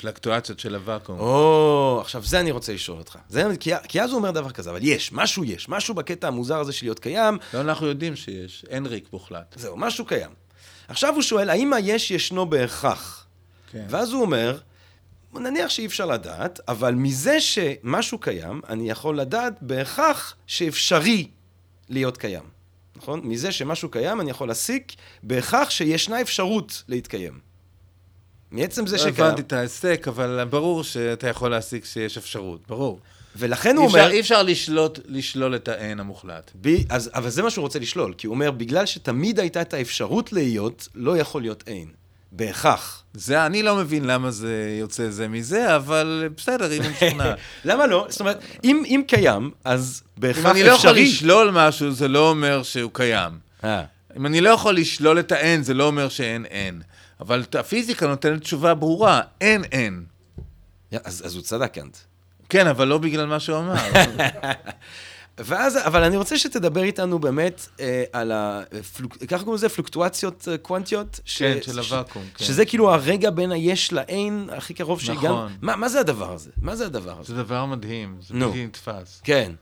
פלקטואציות של הוואקום. או, עכשיו זה אני רוצה לשאול אותך. זה, כי, כי אז הוא אומר דבר כזה, אבל יש, משהו יש, משהו בקטע המוזר הזה של להיות קיים. לא, אנחנו יודעים שיש, אין ריק מוחלט. זהו, משהו קיים. עכשיו הוא שואל, האם היש ישנו בהכרח? כן. ואז הוא אומר, נניח שאי אפשר לדעת, אבל מזה שמשהו קיים, אני יכול לדעת בהכרח שאפשרי להיות קיים. נכון? מזה שמשהו קיים, אני יכול להסיק בהכרח שישנה אפשרות להתקיים. מעצם זה לא שקיים... לא הבנתי את ההעסק, אבל ברור שאתה יכול להסיק שיש אפשרות, ברור. ולכן הוא אומר... אי אפשר לשלוט, לשלול את האין המוחלט. ב, אז, אבל זה מה שהוא רוצה לשלול, כי הוא אומר, בגלל שתמיד הייתה את האפשרות להיות, לא יכול להיות אין. בהכרח. זה, אני לא מבין למה זה יוצא זה מזה, אבל בסדר, אם הוא משוכנע. *laughs* למה לא? זאת אומרת, אם, אם קיים, אז בהכרח אפשרי... אם אני לא יכול לשלול משהו, זה לא אומר שהוא קיים. אה. אם אני לא יכול לשלול את האין, זה לא אומר שאין אין. אבל הפיזיקה נותנת תשובה ברורה, אין אין. אז, אז הוא צדק, קאנט. כן, אבל לא בגלל מה שהוא אמר. *laughs* ואז, אבל אני רוצה שתדבר איתנו באמת אה, על ה... פלוק, ככה קוראים לזה פלוקטואציות אה, קוונטיות. ש, כן, של הוואקום, כן. שזה כאילו הרגע בין היש לאין הכי קרוב שהגענו. נכון. מה, מה זה הדבר הזה? מה זה הדבר הזה? זה דבר מדהים, זה בלתי נתפס. כן.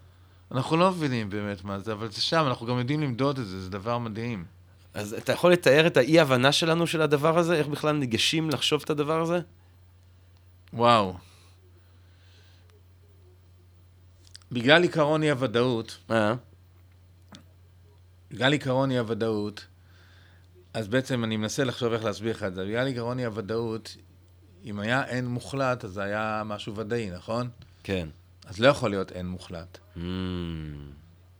אנחנו לא מבינים באמת מה זה, אבל זה שם, אנחנו גם יודעים למדוד את זה, זה דבר מדהים. אז אתה יכול לתאר את האי-הבנה שלנו של הדבר הזה? איך בכלל ניגשים לחשוב את הדבר הזה? וואו. בגלל עיקרון אי-הוודאות, אה? בגלל עיקרון אי-הוודאות, אז בעצם אני מנסה לחשוב איך להסביר לך את זה. בגלל עיקרון אי-הוודאות, אם היה אין מוחלט, אז זה היה משהו ודאי, נכון? כן. אז לא יכול להיות אין מוחלט. Mm.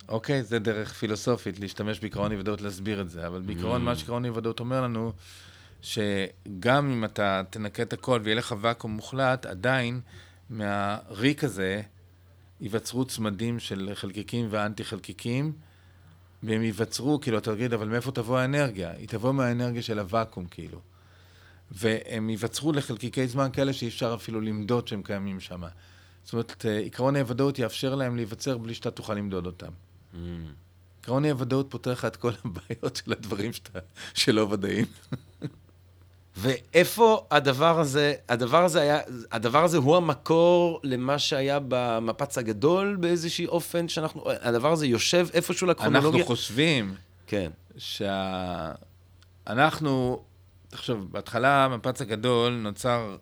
אוקיי, זה דרך פילוסופית להשתמש בעיקרון אי-ודאות להסביר את זה, אבל בעיקרון mm. מה שעיקרון אי-ודאות אומר לנו, שגם אם אתה תנקה את הכל ויהיה לך ואקום מוחלט, עדיין מהריק הזה, ייווצרו צמדים של חלקיקים ואנטי חלקיקים, והם ייווצרו, כאילו, אתה תגיד, אבל מאיפה תבוא האנרגיה? היא תבוא מהאנרגיה של הוואקום, כאילו. והם ייווצרו לחלקיקי זמן כאלה שאי אפשר אפילו למדוד שהם קיימים שם. זאת אומרת, אה, עקרון האי-ודאות יאפשר להם להיווצר בלי שאתה תוכל למדוד אותם. Mm. עקרון האי-ודאות פותר לך את כל *laughs* הבעיות של הדברים שאתה, שלא ודאיים. ואיפה הדבר הזה, הדבר הזה היה, הדבר הזה הוא המקור למה שהיה במפץ הגדול באיזשהי אופן, שאנחנו, הדבר הזה יושב איפשהו לקרונולוגיה? אנחנו חושבים, כן. שאנחנו, תחשוב, בהתחלה המפץ הגדול נוצר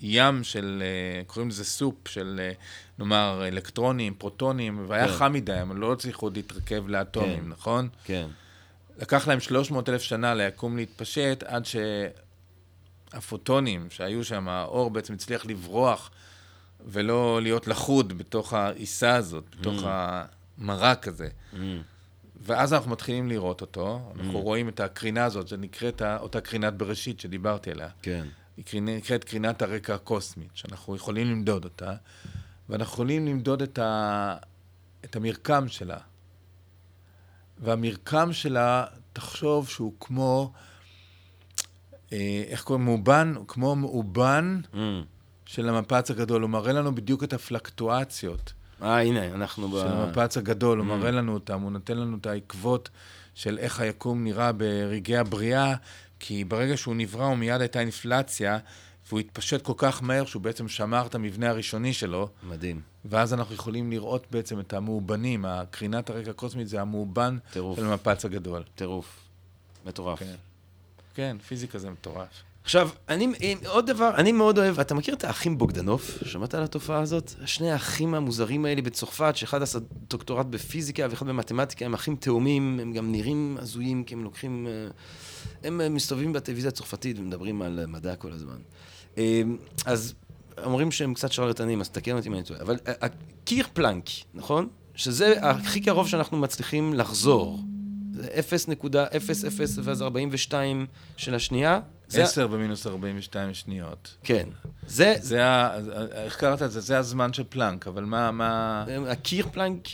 ים של, אה, קוראים לזה סופ של, אה, נאמר, אלקטרונים, פרוטונים, והיה כן. חם מדי, הם לא הצליחו עוד להתרכב לאטומים, כן. נכון? כן. לקח להם 300 אלף שנה ליקום להתפשט, עד ש... הפוטונים שהיו שם, האור בעצם הצליח לברוח ולא להיות לחוד בתוך העיסה הזאת, בתוך mm. המרק הזה. Mm. ואז אנחנו מתחילים לראות אותו, אנחנו mm. רואים את הקרינה הזאת, זה נקראת אותה קרינת בראשית שדיברתי עליה. כן. היא נקראת קרינת הרקע הקוסמית, שאנחנו יכולים למדוד אותה, ואנחנו יכולים למדוד את, ה... את המרקם שלה. והמרקם שלה, תחשוב שהוא כמו... אה, איך קוראים? מאובן, כמו מאובן mm. של המפץ הגדול. הוא מראה לנו בדיוק את הפלקטואציות. אה, הנה, אנחנו ב... של המפץ הגדול, mm. הוא מראה לנו אותם, הוא נותן לנו את העקבות של איך היקום נראה ברגעי הבריאה, כי ברגע שהוא נברא, הוא מיד הייתה אינפלציה, והוא התפשט כל כך מהר שהוא בעצם שמר את המבנה הראשוני שלו. מדהים. ואז אנחנו יכולים לראות בעצם את המאובנים, הקרינת הרקע הקוסמית זה המאובן טירוף. של המפץ הגדול. טירוף. מטורף. כן. כן, פיזיקה זה מטורף. עכשיו, אני, עוד דבר, אני מאוד אוהב, אתה מכיר את האחים בוגדנוב? שמעת על התופעה הזאת? שני האחים המוזרים האלה בצרפת, שאחד עשה דוקטורט בפיזיקה ואחד במתמטיקה, הם אחים תאומים, הם גם נראים הזויים, כי הם לוקחים... אה, הם מסתובבים בטלוויזיה הצרפתית ומדברים על מדע כל הזמן. אה, אז אומרים שהם קצת שרלטנים, אז תקן אותי אם אני טועה. אבל אה, קיר פלנק, נכון? שזה הכי קרוב שאנחנו מצליחים לחזור. זה 0.00 ואז 42 של השנייה. 10 במינוס 42 שניות. כן. זה... זה ה... איך קראת את זה? זה הזמן של פלנק, אבל מה... מה... הקיר פלנק...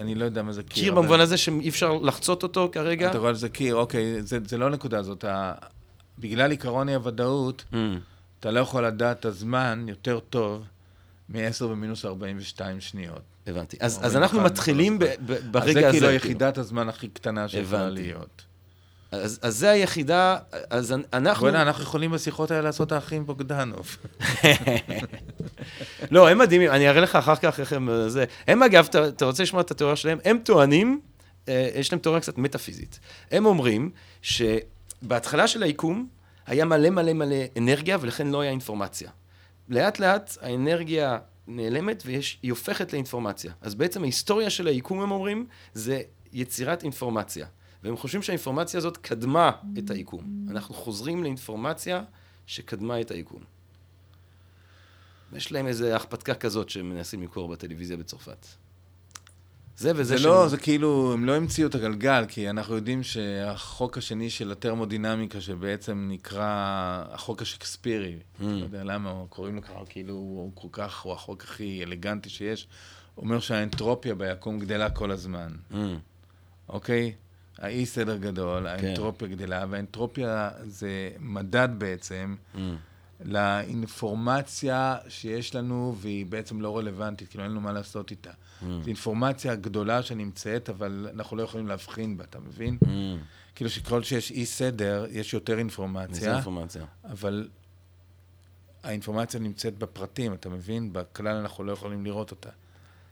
אני, לא יודע מה זה קיר. קיר. במובן הזה שאי אפשר לחצות אותו כרגע? אתה רואה לזה קיר, אוקיי, זה, זה לא נקודה הזאת. ה... בגלל עיקרון אי-הוודאות, mm. אתה לא יכול לדעת את הזמן יותר טוב מ-10 במינוס 42 שניות. הבנתי. אז, אז אנחנו מתחילים ב, ב, ברגע הזה. אז זה כאילו יחידת הזמן הכי קטנה שיכולה להיות. אז, אז זה היחידה, אז אנחנו... בוא'נה, אנחנו יכולים בשיחות האלה לעשות האחים בוגדנוב. *laughs* לא, הם מדהימים, אני אראה לך אחר כך איך הם... זה. הם אגב, אתה, אתה רוצה לשמוע את התיאוריה שלהם? הם טוענים, אה, יש להם תיאוריה קצת מטאפיזית. הם אומרים שבהתחלה של היקום היה מלא מלא מלא אנרגיה ולכן לא היה אינפורמציה. לאט לאט האנרגיה נעלמת והיא הופכת לאינפורמציה. אז בעצם ההיסטוריה של היקום, הם אומרים, זה יצירת אינפורמציה. והם חושבים שהאינפורמציה הזאת קדמה את היקום. אנחנו חוזרים לאינפורמציה שקדמה את היקום. יש להם איזו הכפתקה כזאת שהם מנסים למכור בטלוויזיה בצרפת. זה וזה זה לא, זה כאילו, הם לא המציאו את הגלגל, כי אנחנו יודעים שהחוק השני של הטרמודינמיקה, שבעצם נקרא החוק השקספירי, mm. לא יודע למה קוראים לו ככה, כאילו הוא כל כך, הוא החוק הכי אלגנטי שיש, אומר שהאנטרופיה ביקום גדלה כל הזמן. Mm. אוקיי? האי סדר גדול, כן. האנטרופיה גדלה, והאנטרופיה זה מדד בעצם. Mm. לאינפורמציה שיש לנו, והיא בעצם לא רלוונטית, כאילו אין לנו מה לעשות איתה. Mm. זו אינפורמציה גדולה שנמצאת, אבל אנחנו לא יכולים להבחין בה, אתה מבין? Mm. כאילו שכל שיש אי סדר, יש יותר אינפורמציה. איזה אינפורמציה? אבל האינפורמציה נמצאת בפרטים, אתה מבין? בכלל אנחנו לא יכולים לראות אותה.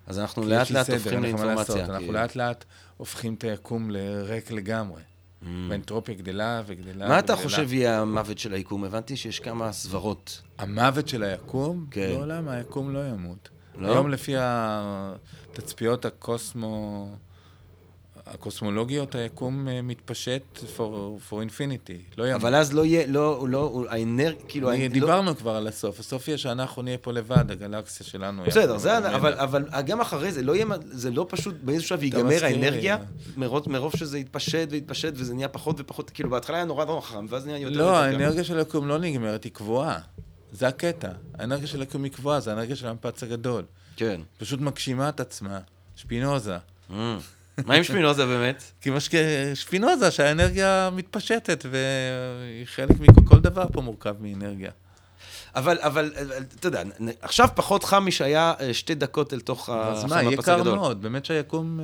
אז אנחנו לאט לאט הופכים לאינפורמציה. אנחנו לאט לאט הופכים את היקום לריק לגמרי. Mm. והאנטרופיה גדלה וגדלה. מה אתה חושב יהיה המוות של היקום? הבנתי שיש כמה סברות. המוות של היקום? כן. לא, למה? היקום לא ימות. לא? היום לפי התצפיות הקוסמו... הקוסמולוגיות, היקום אה, מתפשט for, for infinity, לא ימות. אבל אז לא יהיה, לא, לא, האנרגיה, כאילו... אני, דיברנו לא... כבר על הסוף, הסוף יהיה שאנחנו נהיה פה לבד, הגלקסיה שלנו. בסדר, זה, אבל, אבל גם אחרי זה, לא יהיה, זה לא פשוט, באיזשהו שלב ייגמר האנרגיה, מרוב, מרוב שזה יתפשט ויתפשט, וזה נהיה פחות ופחות, כאילו בהתחלה היה נורא נורא חם, ואז נהיה יותר... לא, האנרגיה של היקום לא נגמרת, היא קבועה. זה הקטע. האנרגיה של היא קבועה, זה האנרגיה של המפץ הגדול. כן. פשוט מגשימה את עצמה. שפינוזה. Mm. מה עם שפינוזה באמת? *laughs* כי שפינוזה, שהאנרגיה מתפשטת, והיא חלק מכל דבר פה מורכב מאנרגיה. אבל, אבל, אתה יודע, עכשיו פחות חם משהיה אה, שתי דקות אל תוך החם הפס הגדול. אז מה, יהיה קר מאוד, באמת שהיקום...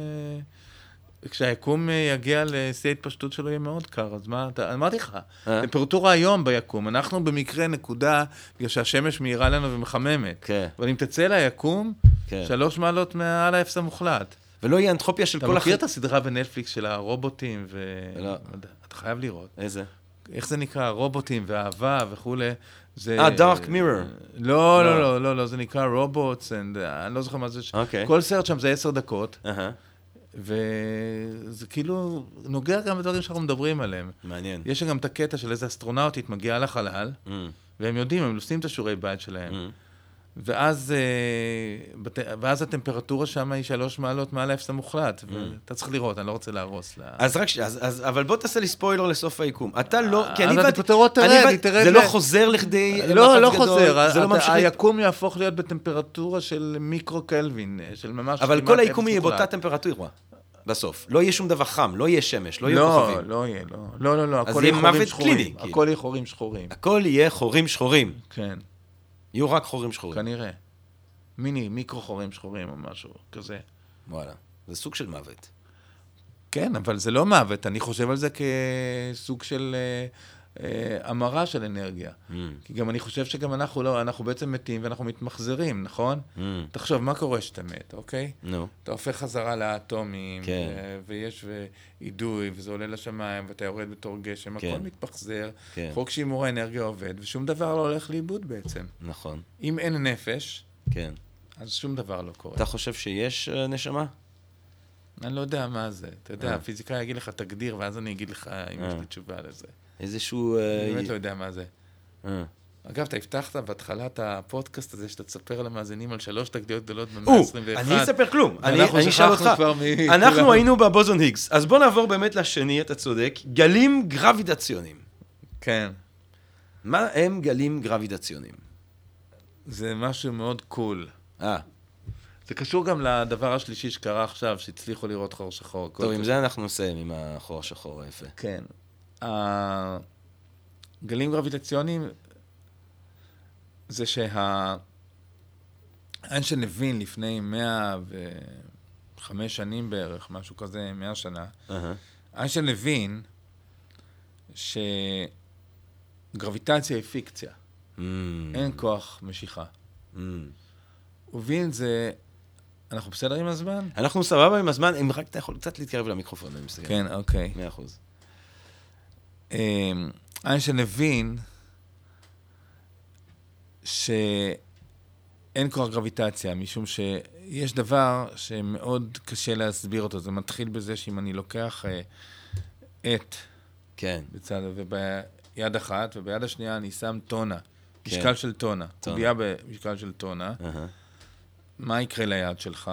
אה, כשהיקום אה, יגיע לשיא ההתפשטות שלו יהיה מאוד קר, אז מה, אתה, אמרתי לך, טמפרטורה היום ביקום, אנחנו במקרה נקודה, בגלל שהשמש מאירה לנו ומחממת. כן. אבל אם תצא ליקום, כן. שלוש מעלות מעל האפס המוחלט. ולא יהיה אנטרופיה של כל... אתה מכיר את הסדרה בנטפליקס של הרובוטים ו... לא. אתה חייב לראות. איזה? איך זה נקרא? רובוטים ואהבה וכולי. אה, דארק מירור. לא, לא, לא, לא, לא, זה נקרא רובוטס, אני לא זוכר מה זה. אוקיי. כל סרט שם זה עשר דקות. וזה כאילו נוגע גם בדברים שאנחנו מדברים עליהם. מעניין. יש גם את הקטע של איזה אסטרונאוטית מגיעה לחלל, mm. והם יודעים, הם עושים את השיעורי בית שלהם. Mm. ואז, אה, ואז הטמפרטורה שם היא שלוש מעלות מעל האפס המוחלט, mm. ואתה צריך לראות, אני לא רוצה להרוס לה... אז רק שנייה, אבל בוא תעשה לי ספוילר לסוף היקום. אתה לא, כי אני... אז הטמפרטורות תרד, היא תרד... זה לא חוזר לכדי... לא, לא חוזר, זה לא ממשיך... היקום יהפוך להיות בטמפרטורה של מיקרו קלווין, של ממש... אבל כל היקום יהיה באותה טמפרטורה. בסוף. לא יהיה שום דבר חם, לא יהיה שמש, לא יהיו לא, כוכבים. לא, לא יהיה, לא. לא, לא, לא, הכל יהיה חורים שחורים. קליני, הכל כאילו. יהיה חורים שחורים. הכל יהיה חורים שחורים. כן. יהיו רק חורים שחורים. כנראה. מיני, מיקרו חורים שחורים או משהו כזה. וואלה, זה סוג של מוות. כן, אבל זה לא מוות, אני חושב על זה כסוג של אה, המרה של אנרגיה. Mm. כי גם אני חושב שגם אנחנו לא, אנחנו בעצם מתים ואנחנו מתמחזרים, נכון? Mm. תחשוב, מה קורה כשאתה מת, אוקיי? נו. No. אתה הופך חזרה לאטומים, כן. ו- ויש אידוי, וזה עולה לשמיים, ואתה יורד בתור גשם, כן. הכל מתמחזר. כן. חוק שימור האנרגיה עובד, ושום דבר לא הולך לאיבוד בעצם. נכון. אם אין נפש, כן. אז שום דבר לא קורה. אתה חושב שיש uh, נשמה? אני לא יודע מה זה. אתה יודע, אה. הפיזיקאי יגיד לך, תגדיר, ואז אני אגיד לך אם יש לי אה. תשובה לזה. איזשהו... אני באמת לא יודע מה זה. אגב, אתה הבטחת בהתחלת הפודקאסט הזה שאתה תספר למאזינים על שלוש תגדיות גדולות במאה ה-21. אני אספר כלום, אני אשאל אותך. אנחנו היינו בבוזון היגס, אז בוא נעבור באמת לשני, אתה צודק, גלים גרבידציוניים. כן. מה הם גלים גרבידציוניים? זה משהו מאוד קול. אה. זה קשור גם לדבר השלישי שקרה עכשיו, שהצליחו לראות חור שחור. טוב, עם זה אנחנו נסיים, עם החור השחור היפה. כן. הגלים גרביטציוניים זה שה... איינשטיין הבין לפני 105 שנים בערך, משהו כזה, 100 שנה, איינשטיין הבין שגרביטציה היא פיקציה. Mm. אין כוח משיכה. Mm. הוא הבין את זה אנחנו בסדר עם הזמן? אנחנו סבבה עם הזמן, אם רק אתה יכול קצת להתקרב למיקרופון, אני מסתכל. כן, אוקיי. מאה אחוז. אמ, איינשטיין הבין שאין כוח גרביטציה, משום שיש דבר שמאוד קשה להסביר אותו. זה מתחיל בזה שאם אני לוקח אה, עט, כן. בצד, וביד אחת, וביד השנייה אני שם טונה, כן. משקל של טונה, קובייה במשקל של טונה, uh-huh. מה יקרה ליד שלך?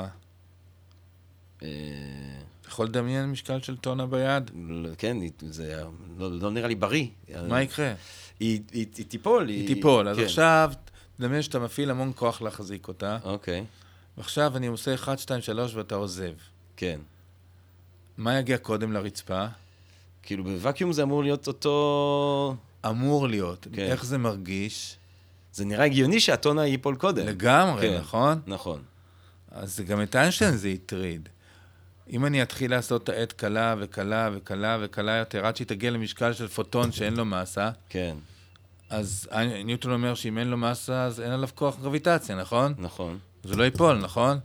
יכול לדמיין משקל של טונה ביד? כן, זה לא, לא נראה לי בריא. מה יקרה? היא, היא, היא תיפול. היא, היא תיפול. אז כן. עכשיו, תדמיין שאתה מפעיל המון כוח להחזיק אותה. אוקיי. ועכשיו אני עושה 1, 2, 3 ואתה עוזב. כן. מה יגיע קודם לרצפה? כאילו בוואקיום זה אמור להיות אותו... אמור להיות. כן. איך זה מרגיש? זה נראה הגיוני שהטונה ייפול קודם. לגמרי, כן, נכון? נכון. אז גם את איינשטיין זה הטריד. אם אני אתחיל לעשות את העט קלה וקלה וקלה וקלה יותר, עד שהיא תגיע למשקל של פוטון שאין לו מסה, כן. אז ניוטון אומר שאם אין לו מסה, אז אין עליו כוח גרביטציה, נכון? נכון. זה לא ייפול, נכון?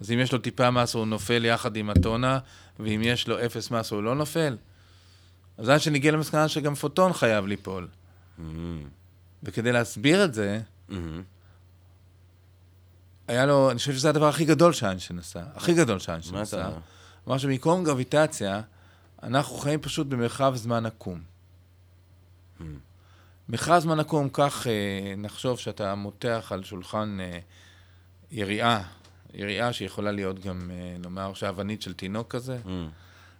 אז אם יש לו טיפה מסה, הוא נופל יחד עם הטונה, ואם יש לו אפס מסה, הוא לא נופל. אז עד שנגיע למסקנה שגם פוטון חייב ליפול. Mm-hmm. וכדי להסביר את זה, mm-hmm. היה לו, אני חושב שזה הדבר הכי גדול שאיינשטיין עשה, הכי גדול שאיינשטיין עשה. מה אתה אומר? אמר שבמקום גרביטציה, אנחנו חיים פשוט במרחב זמן עקום. Mm. מרחב זמן עקום, כך אה, נחשוב שאתה מותח על שולחן אה, יריעה, יריעה שיכולה להיות גם, אה, נאמר, שאבנית של תינוק כזה. Mm.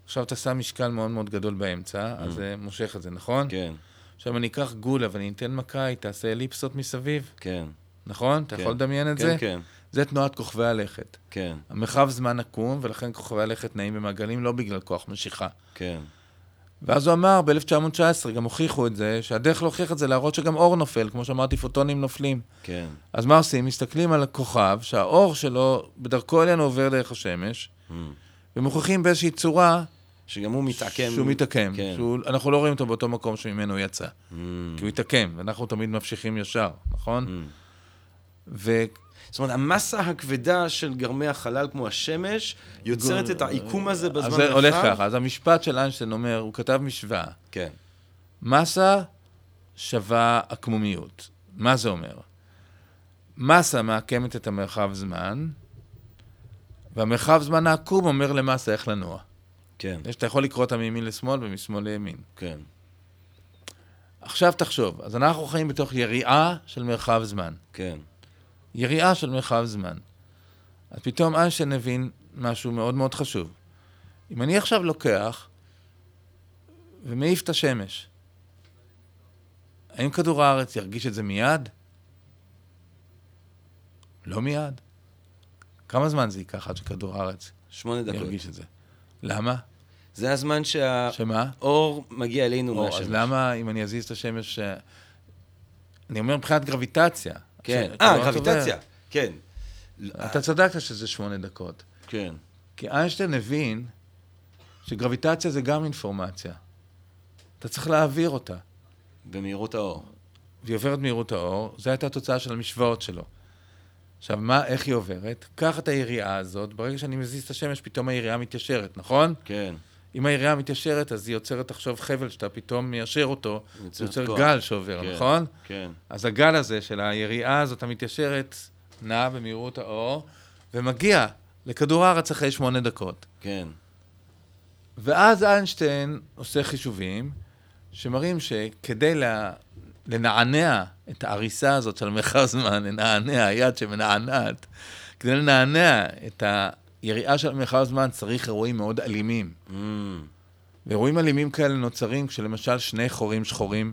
עכשיו אתה שם משקל מאוד מאוד גדול באמצע, mm. אז זה מושך את זה, נכון? כן. עכשיו אני אקח גולה ואני אתן מכה, היא תעשה אליפסות מסביב. כן. נכון? אתה כן. יכול לדמיין את כן, זה? כן, כן. זה תנועת כוכבי הלכת. כן. המרחב זמן עקום, ולכן כוכבי הלכת נעים במעגלים לא בגלל כוח משיכה. כן. ואז הוא אמר, ב-1919, גם הוכיחו את זה, שהדרך להוכיח את זה להראות שגם אור נופל, כמו שאמרתי, פוטונים נופלים. כן. אז מה עושים? מסתכלים על הכוכב, שהאור שלו בדרכו אלינו עובר דרך השמש, mm. ומוכיחים באיזושהי צורה שגם הוא מתעקם. שהוא מתעקם. כן. שהוא, אנחנו לא רואים אותו באותו מקום שממנו הוא יצא. Mm. כי הוא התעקם, ואנחנו תמיד ממשיכים ישר, נכון? Mm. ו... זאת אומרת, המסה הכבדה של גרמי החלל כמו השמש, יוצרת גור... את העיקום הזה בזמן הרחב. אז זה הולך ככה, אז המשפט של איינשטיין אומר, הוא כתב משוואה. כן. מסה שווה עקמומיות. מה זה אומר? מסה מעקמת את המרחב זמן, והמרחב זמן העקום אומר למסה איך לנוע. כן. שאתה יכול לקרוא אותה מימין לשמאל ומשמאל לימין. כן. עכשיו תחשוב, אז אנחנו חיים בתוך יריעה של מרחב זמן. כן. יריעה של מרחב זמן. אז פתאום איינשטיין הבין משהו מאוד מאוד חשוב. אם אני עכשיו לוקח ומעיף את השמש, האם כדור הארץ ירגיש את זה מיד? לא מיד. כמה זמן זה ייקח עד שכדור הארץ ירגיש את זה? למה? זה הזמן שהאור מגיע אלינו מהשמש. אז למה אם אני אזיז את השמש... אני אומר מבחינת גרביטציה. כן. אה, גרביטציה, כן. אתה צדקת שזה שמונה דקות. כן. כי איינשטיין הבין שגרביטציה זה גם אינפורמציה. אתה צריך להעביר אותה. במהירות האור. והיא עוברת מהירות האור, זו הייתה התוצאה של המשוואות שלו. עכשיו, מה, איך היא עוברת? קח את היריעה הזאת, ברגע שאני מזיז את השמש, פתאום היריעה מתיישרת, נכון? כן. אם היריעה מתיישרת, אז היא יוצרת עכשיו חבל שאתה פתאום מיישר אותו, זה יוצר גל שעובר, כן, נכון? כן. אז הגל הזה של היריעה הזאת המתיישרת, נע במהירות האור, ומגיע לכדור הארץ אחרי שמונה דקות. כן. ואז איינשטיין עושה חישובים, שמראים שכדי לה... לנענע את העריסה הזאת של מרחב זמן, לנענע, היד שמנענעת, כדי לנענע את היריעה של מרחב זמן צריך אירועים מאוד אלימים. Mm. ואירועים אלימים כאלה נוצרים כשלמשל שני חורים שחורים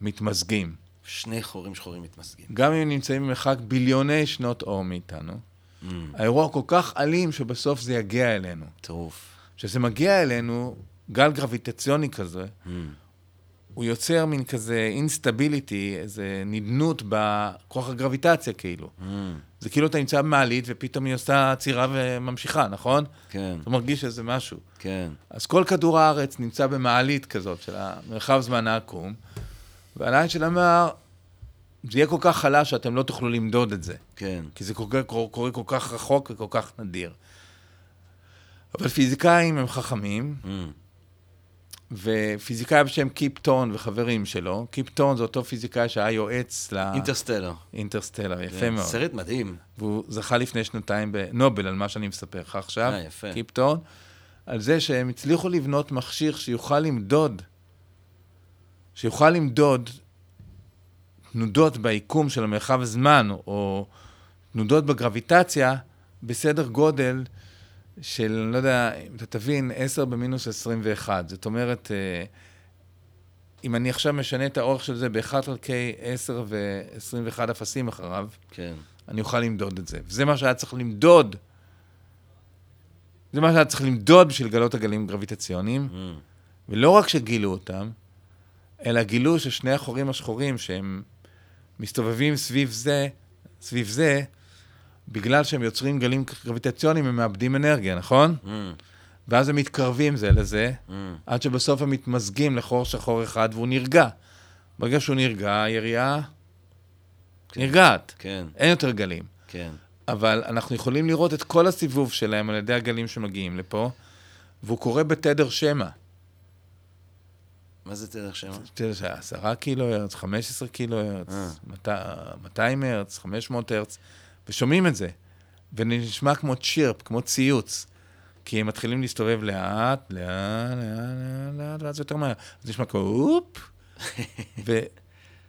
מתמזגים. שני חורים שחורים מתמזגים. גם אם נמצאים במרחק ביליוני שנות אור מאיתנו, mm. האירוע כל כך אלים שבסוף זה יגיע אלינו. טירוף. כשזה מגיע אלינו, גל גרביטציוני כזה, mm. הוא יוצר מין כזה אינסטביליטי, איזה נדנות בכוח הגרביטציה כאילו. Mm. זה כאילו אתה נמצא במעלית ופתאום היא עושה עצירה וממשיכה, נכון? כן. אתה מרגיש איזה משהו. כן. אז כל כדור הארץ נמצא במעלית כזאת של המרחב זמן העקום, והליינשטיין אמר, זה יהיה כל כך חלש שאתם לא תוכלו למדוד את זה. כן. כי זה קורה, קורה כל כך רחוק וכל כך נדיר. אבל פיזיקאים הם חכמים. Mm. ופיזיקאי בשם קיפ ת'ורן וחברים שלו, קיפ ת'ורן זה אותו פיזיקאי שהיה יועץ ל... אינטרסטלר. אינטרסטלר, יפה כן, מאוד. סרט מדהים. והוא זכה לפני שנתיים בנובל על מה שאני מספר לך עכשיו. אה, יפה. קיפ ת'ורן, על זה שהם הצליחו לבנות מכשיר שיוכל למדוד, שיוכל למדוד תנודות ביקום של המרחב הזמן, או תנודות בגרביטציה, בסדר גודל של, לא יודע, אם אתה תבין, 10 במינוס 21. זאת אומרת, אה, אם אני עכשיו משנה את האורך של זה ב-1 חלקי 10 ו-21 אפסים אחריו, כן. אני אוכל למדוד את זה. וזה מה שהיה צריך למדוד. זה מה שהיה צריך למדוד בשביל לגלות הגלים גרביטציוניים. Mm. ולא רק שגילו אותם, אלא גילו ששני החורים השחורים שהם מסתובבים סביב זה, סביב זה, בגלל שהם יוצרים גלים גרביטציוניים, הם מאבדים אנרגיה, נכון? Mm. ואז הם מתקרבים זה לזה, mm. עד שבסוף הם מתמזגים לחור שחור אחד והוא נרגע. ברגע שהוא נרגע, היריעה כן. נרגעת. כן. אין יותר גלים. כן. אבל אנחנו יכולים לראות את כל הסיבוב שלהם על ידי הגלים שמגיעים לפה, והוא קורה בתדר שמע. מה זה תדר שמע? תדר שמע, 10 קילו הרץ, 15 קילו הרץ, 200 אה. הרץ, 500 הרץ. ושומעים את זה, ונשמע כמו צ'ירפ, כמו ציוץ, כי הם מתחילים להסתובב לאט, לאט, לאט, לאט, ואז יותר מהר. אז נשמע כמו אופ, *laughs*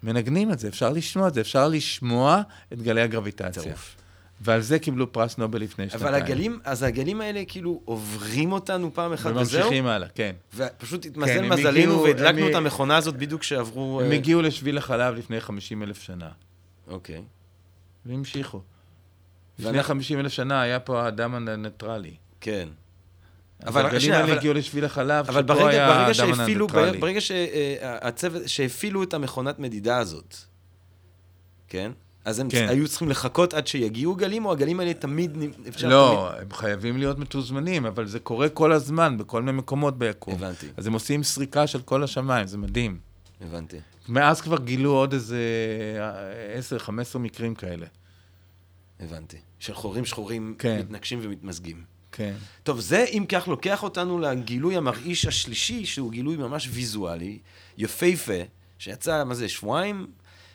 ומנגנים את זה, אפשר לשמוע את זה, אפשר לשמוע את גלי הגרביטציה. טירוף. ועל זה קיבלו פרס נובל לפני שנתיים. אבל הגלים, אז הגלים האלה כאילו עוברים אותנו פעם אחת וזהו? וממשיכים הלאה, כן. ופשוט התמזל כן, מזלנו והדלקנו הם... את המכונה הזאת בדיוק כשעברו... הם uh... הגיעו לשביל החלב לפני 50 אלף שנה. אוקיי. והמשיכו. לפני 50 אלף שנה היה פה האדם הניטרלי. כן. אבל הגלים האלה הגיעו לשביל החלב, אבל ברגע, היה ברגע שהפעילו, ברגע שהצוות, שהפעילו את המכונת מדידה הזאת, כן? אז הם כן. היו צריכים לחכות עד שיגיעו גלים, או הגלים האלה תמיד אפשר לא, תמיד... הם חייבים להיות מתוזמנים, אבל זה קורה כל הזמן, בכל מיני מקומות ביקום. הבנתי. אז הם עושים סריקה של כל השמיים, זה מדהים. הבנתי. מאז כבר גילו עוד איזה 10-15 מקרים כאלה. הבנתי. של חורים שחורים כן. מתנגשים ומתמזגים. כן. טוב, זה אם כך לוקח אותנו לגילוי המרעיש השלישי, שהוא גילוי ממש ויזואלי, יפהפה, שיצא, מה זה, שבועיים?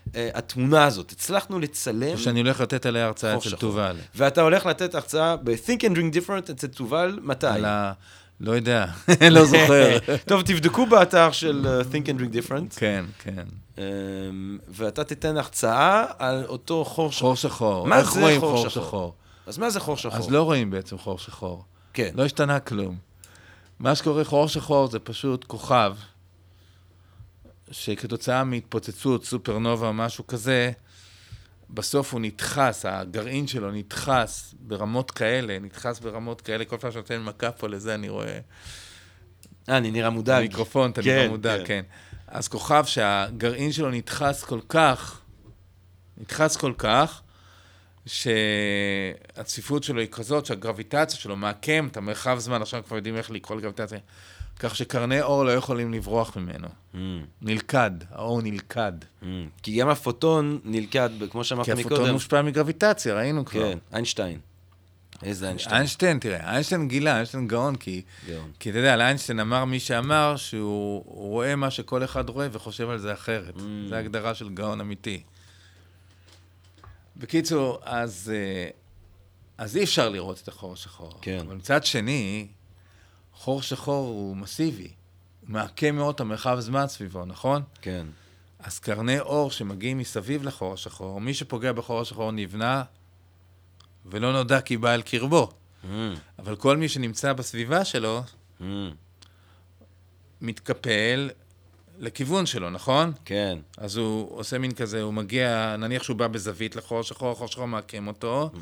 Uh, התמונה הזאת, הצלחנו לצלם... שאני הולך לתת עליה הרצאה אצל תובל. ואתה הולך לתת הרצאה ב-Think and Drink Different אצל תובל, מתי? על ה... לא יודע, *laughs* לא זוכר. טוב, תבדקו באתר של uh, Think and Drink Different. כן, כן. Um, ואתה תיתן הרצאה על אותו חור שחור. חור שחור. מה זה חור, חור שחור? שחור? אז מה זה חור שחור? אז לא רואים בעצם חור שחור. כן. לא השתנה כלום. מה שקורה חור שחור זה פשוט כוכב, שכתוצאה מהתפוצצות, סופרנובה משהו כזה, בסוף הוא נדחס, הגרעין שלו נדחס ברמות כאלה, נדחס ברמות כאלה, כל פעם שנותן מכה פה לזה, אני רואה... אה, אני נראה מודאג. המיקרופון, אתה נראה כן, מודאג, כן. כן. אז כוכב שהגרעין שלו נדחס כל כך, נדחס כל כך, שהצפיפות שלו היא כזאת שהגרביטציה שלו מעקם את המרחב זמן, עכשיו כבר יודעים איך לקרוא לגרביטציה, כך שקרני אור לא יכולים לברוח ממנו. Mm. נלכד, האור נלכד. Mm. כי גם הפוטון נלכד, כמו שאמרת מקודם. כי הפוטון מושפע מגרביטציה, ראינו כבר. כן, איינשטיין. איזה איינשטיין? איינשטיין, תראה, איינשטיין גילה, איינשטיין גאון, כי, גאון. כי אתה יודע, לאיינשטיין אמר מי שאמר שהוא רואה מה שכל אחד רואה וחושב על זה אחרת. Mm. זו הגדרה של גאון אמיתי. בקיצור, אז, אה, אז אי אפשר לראות את החור השחור. כן. אבל מצד שני, חור שחור הוא מסיבי. הוא מעקה מאוד את המרחב זמן סביבו, נכון? כן. אז קרני אור שמגיעים מסביב לחור השחור, מי שפוגע בחור השחור נבנה ולא נודע כי בא אל קרבו. Mm. אבל כל מי שנמצא בסביבה שלו, mm. מתקפל לכיוון שלו, נכון? כן. אז הוא עושה מין כזה, הוא מגיע, נניח שהוא בא בזווית לחור שחור, החור שחור מעקם אותו, mm.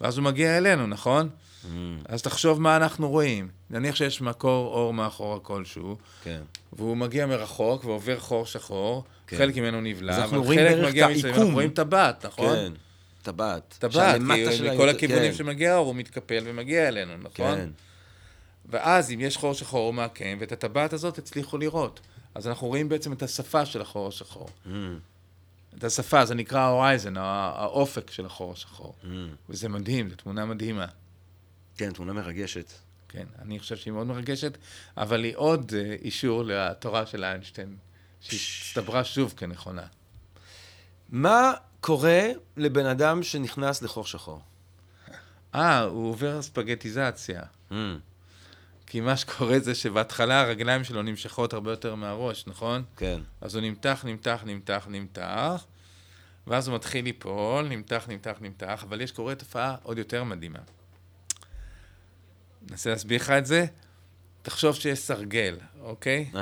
ואז הוא מגיע אלינו, נכון? Mm. אז תחשוב מה אנחנו רואים. נניח שיש מקור אור מאחורה כלשהו, כן. והוא מגיע מרחוק ועובר חור שחור, כן. חלק ממנו נבלע, אבל חלק מגיע מסביב, אנחנו רואים טבעת, נכון? כן. טבעת. טבעת, כי מכל הכיוונים כן. שמגיע האור הוא מתקפל ומגיע אלינו, נכון? כן. ואז אם יש חור שחור הוא מעקם, ואת הטבעת הזאת הצליחו לראות. אז אנחנו רואים בעצם את השפה של החור השחור. Mm. את השפה, זה נקרא ההורייזן, האופק של החור השחור. Mm. וזה מדהים, זו תמונה מדהימה. כן, תמונה מרגשת. כן, אני חושב שהיא מאוד מרגשת, אבל היא עוד uh, אישור לתורה של איינשטיין, שהצטברה שוב כנכונה. מה קורה לבן אדם שנכנס לחור שחור? אה, הוא עובר ספגטיזציה. Mm. כי מה שקורה זה שבהתחלה הרגליים שלו נמשכות הרבה יותר מהראש, נכון? כן. אז הוא נמתח, נמתח, נמתח, נמתח, ואז הוא מתחיל ליפול, נמתח, נמתח, נמתח, אבל יש קורה תופעה עוד יותר מדהימה. ננסה להסביר לך את זה. תחשוב שיש סרגל, אוקיי? Uh-huh.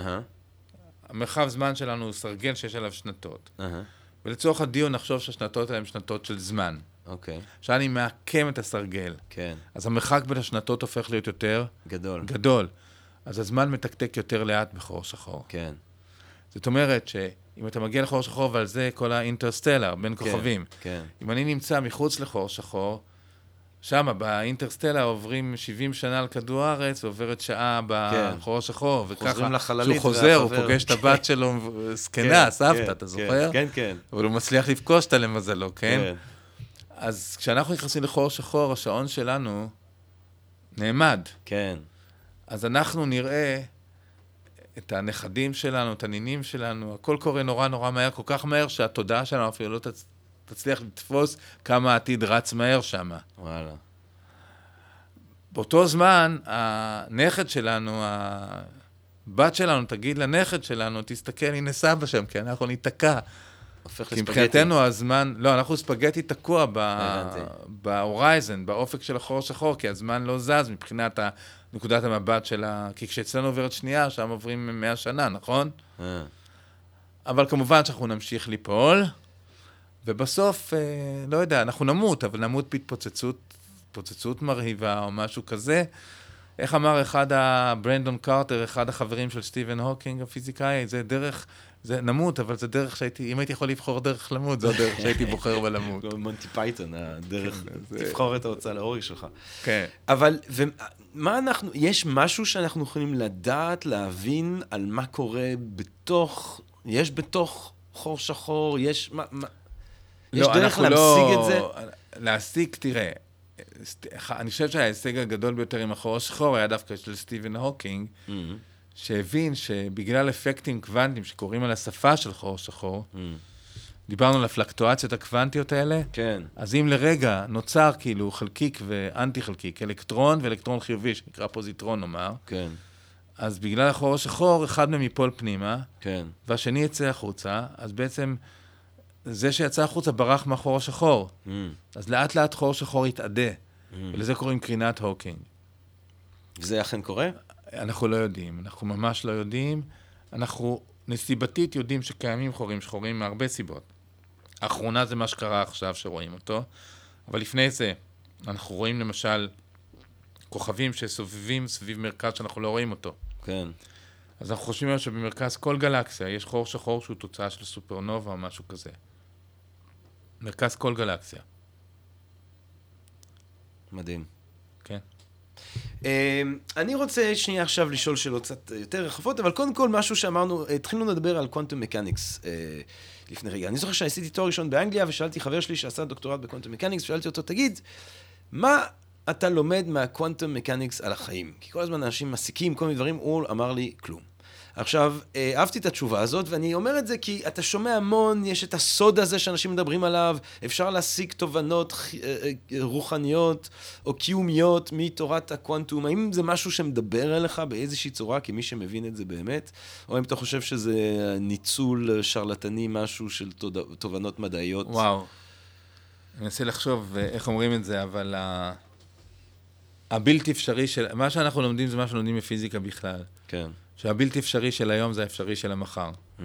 המרחב זמן שלנו הוא סרגל שיש עליו שנתות. Uh-huh. ולצורך הדיון נחשוב שהשנתות האלה הן שנתות של זמן. אוקיי. עכשיו אני מעקם את הסרגל. כן. אז המרחק בין השנתות הופך להיות יותר... גדול. גדול. אז הזמן מתקתק יותר לאט בחור שחור. כן. זאת אומרת שאם אתה מגיע לחור שחור, ועל זה כל האינטרסטלר, בין כן, כוכבים. כן. אם אני נמצא מחוץ לחור שחור, שם, באינטרסטלר, עוברים 70 שנה על כדור הארץ, ועוברת שעה בחור כן. השחור, וככה, כשהוא חוזר, הוא פוגש את הבת שלו, זקנה, כן, סבתא, כן, אתה זוכר? כן, כן. אבל הוא מצליח לפגוש אותה למזלו, כן? כן. אז כשאנחנו נכנסים לחור שחור, השעון שלנו נעמד. כן. אז אנחנו נראה את הנכדים שלנו, את הנינים שלנו, הכל קורה נורא נורא מהר, כל כך מהר שהתודעה שלנו אפילו לא תצ... תצליח לתפוס כמה העתיד רץ מהר שם. וואלה. באותו זמן, הנכד שלנו, הבת שלנו, תגיד לנכד שלנו, תסתכל, הנה סבא שם, כי אנחנו ניתקע. הופך לספגטי. כי מבחינתנו הזמן, לא, אנחנו ספגטי תקוע ב horizon, באופק של החור השחור, כי הזמן לא זז מבחינת נקודת המבט של ה... כי כשאצלנו עוברת שנייה, שם עוברים 100 שנה, נכון? אה. אבל כמובן שאנחנו נמשיך ליפול, ובסוף, אה, לא יודע, אנחנו נמות, אבל נמות בהתפוצצות, התפוצצות מרהיבה או משהו כזה. איך אמר אחד הברנדון קרטר, אחד החברים של סטיבן הוקינג, הפיזיקאי, זה דרך זה נמות, אבל זה דרך שהייתי, אם הייתי יכול לבחור דרך למות, זו הדרך שהייתי בוחר בלמות. *laughs* מונטי פייתון, הדרך, כן, תבחור את ההוצאה להורג שלך. כן. אבל, ומה אנחנו, יש משהו שאנחנו יכולים לדעת, להבין על מה קורה בתוך, יש בתוך חור שחור, יש, מה, מה, יש לא, דרך להשיג לא, את זה? להשיג, תראה, אני חושב שההישג הגדול ביותר עם החור השחור היה דווקא של סטיבן הוקינג. Mm-hmm. שהבין שבגלל אפקטים קוונטיים שקורים על השפה של חור שחור, mm. דיברנו על הפלקטואציות הקוונטיות האלה, כן. אז אם לרגע נוצר כאילו חלקיק ואנטי חלקיק, אלקטרון ואלקטרון חיובי, שנקרא פוזיטרון נאמר, כן. אז בגלל החור השחור, אחד מהם ייפול פנימה, כן. והשני יצא החוצה, אז בעצם זה שיצא החוצה ברח מהחור השחור. Mm. אז לאט לאט חור שחור יתאדה, mm. ולזה קוראים קרינת הוקינג. וזה אכן קורה? אנחנו לא יודעים, אנחנו ממש לא יודעים. אנחנו נסיבתית יודעים שקיימים חורים שחורים מהרבה סיבות. האחרונה זה מה שקרה עכשיו שרואים אותו, אבל לפני זה אנחנו רואים למשל כוכבים שסובבים סביב מרכז שאנחנו לא רואים אותו. כן. אז אנחנו חושבים היום שבמרכז כל גלקסיה יש חור שחור שהוא תוצאה של סופרנובה או משהו כזה. מרכז כל גלקסיה. מדהים. כן. אני רוצה שנייה עכשיו לשאול שאלות קצת יותר רחבות, אבל קודם כל משהו שאמרנו, התחלנו לדבר על קוונטום מקניקס לפני רגע. אני זוכר שעשיתי תואר ראשון באנגליה, ושאלתי חבר שלי שעשה דוקטורט בקוונטום מקניקס, ושאלתי אותו, תגיד, מה אתה לומד מהקוונטום מקניקס על החיים? כי כל הזמן אנשים מסיקים כל מיני דברים, הוא אמר לי, כלום. עכשיו, אה, אהבתי את התשובה הזאת, ואני אומר את זה כי אתה שומע המון, יש את הסוד הזה שאנשים מדברים עליו, אפשר להשיג תובנות אה, אה, רוחניות או קיומיות מתורת הקוונטום. האם זה משהו שמדבר אליך באיזושהי צורה, כמי שמבין את זה באמת? או האם אתה חושב שזה ניצול שרלטני, משהו של תובנות מדעיות? וואו. אני מנסה לחשוב איך אומרים את זה, אבל הבלתי אפשרי של... מה שאנחנו לומדים זה מה שלומדים בפיזיקה בכלל. כן. שהבלתי אפשרי של היום זה האפשרי של המחר. Mm.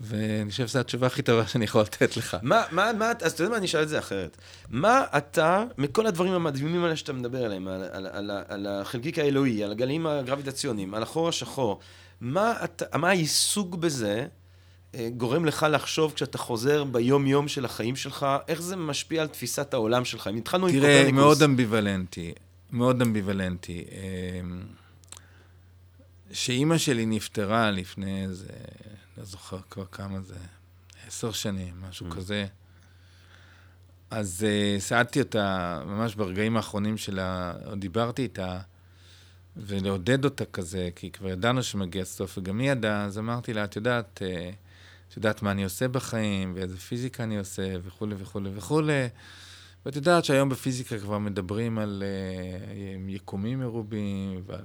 ואני חושב שזו התשובה הכי טובה שאני יכול לתת לך. מה, מה, מה, אז אתה יודע מה, אני אשאל את זה אחרת. מה אתה, מכל הדברים המדהימים האלה שאתה מדבר עליהם, על, על, על, על החלקיק האלוהי, על הגלים הגרביטציוניים, על החור השחור, מה, אתה, מה העיסוק בזה אה, גורם לך לחשוב כשאתה חוזר ביום-יום של החיים שלך, איך זה משפיע על תפיסת העולם שלך? אם התחלנו עם קופרניקוס... תראה, מאוד אמביוולנטי, מאוד אמביוולנטי. שאימא שלי נפטרה לפני איזה, לא זוכר כבר כמה זה, עשר שנים, משהו mm. כזה. אז uh, סעדתי אותה ממש ברגעים האחרונים שלה, דיברתי איתה, ולעודד אותה כזה, כי כבר ידענו שמגיע סוף, וגם היא ידעה, אז אמרתי לה, את יודעת, uh, את יודעת מה אני עושה בחיים, ואיזה פיזיקה אני עושה, וכולי וכולי וכולי. ואת יודעת שהיום בפיזיקה כבר מדברים על uh, יקומים מרובים, ועל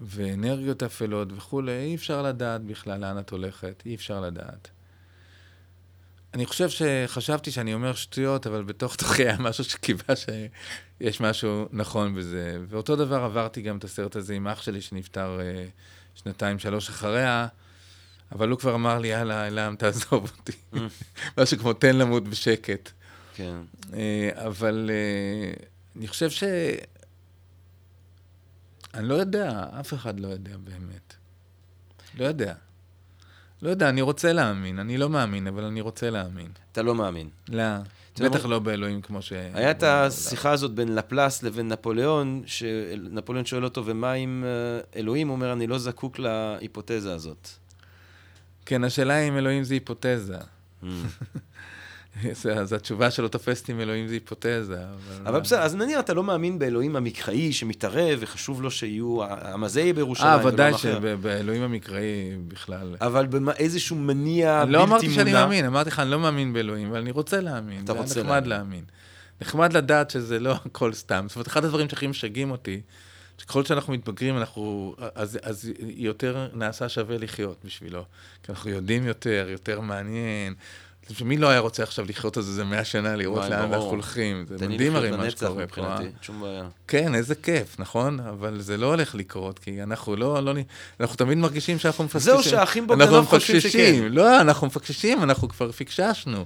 ואנרגיות אפלות וכולי, אי אפשר לדעת בכלל לאן את הולכת, אי אפשר לדעת. אני חושב שחשבתי שאני אומר שטויות, אבל בתוך תוכי היה משהו שקיווה שיש משהו נכון בזה. ואותו דבר עברתי גם את הסרט הזה עם אח שלי שנפטר אה, שנתיים, שלוש אחריה, אבל הוא כבר אמר לי, יאללה, אלעם, תעזוב אותי. *laughs* משהו כמו תן למות בשקט. כן. אה, אבל אה, אני חושב ש... אני לא יודע, אף אחד לא יודע באמת. לא יודע. לא יודע, אני רוצה להאמין. אני לא מאמין, אבל אני רוצה להאמין. אתה לא מאמין. לא. בטח לא באלוהים כמו ש... היה את השיחה הזאת בין לפלס לבין נפוליאון, שנפוליאון שואל אותו, ומה עם אה, אלוהים? הוא אומר, אני לא זקוק להיפותזה הזאת. כן, השאלה היא אם אלוהים זה היפותזה. *laughs* אז התשובה שלו תופסת עם אלוהים זה היפותזה. אבל, אבל בסדר, אז נניח אתה לא מאמין באלוהים המקראי שמתערב וחשוב לו שיהיו המזעי בירושלים. אה, ודאי שבאלוהים המקראי בכלל. אבל באיזשהו מניע בלתי מודע. לא אמרתי שאני מאמין, אמרתי לך, אני לא מאמין באלוהים, אבל אני רוצה להאמין. אתה רוצה להאמין. נחמד להאמין. נחמד לדעת שזה לא *laughs* הכל סתם. זאת אומרת, אחד הדברים שהכי משגעים אותי, שככל שאנחנו מתבגרים, אנחנו, אז, אז יותר נעשה שווה לחיות בשבילו. כי אנחנו יודעים יותר, יותר מעניין. מי לא היה רוצה עכשיו לחיות על זה איזה מאה שנה, לראות לאן אנחנו הולכים? זה מדהים הרי מה שקורה פה. אה? שום בעיה. כן, איזה כיף, נכון? אבל זה לא הולך לקרות, כי אנחנו לא, לא, אנחנו תמיד מרגישים שאנחנו מפקששים. זהו, שהאחים בגנוב חושבים שכן. לא, אנחנו מפקששים, אנחנו כבר פקששנו.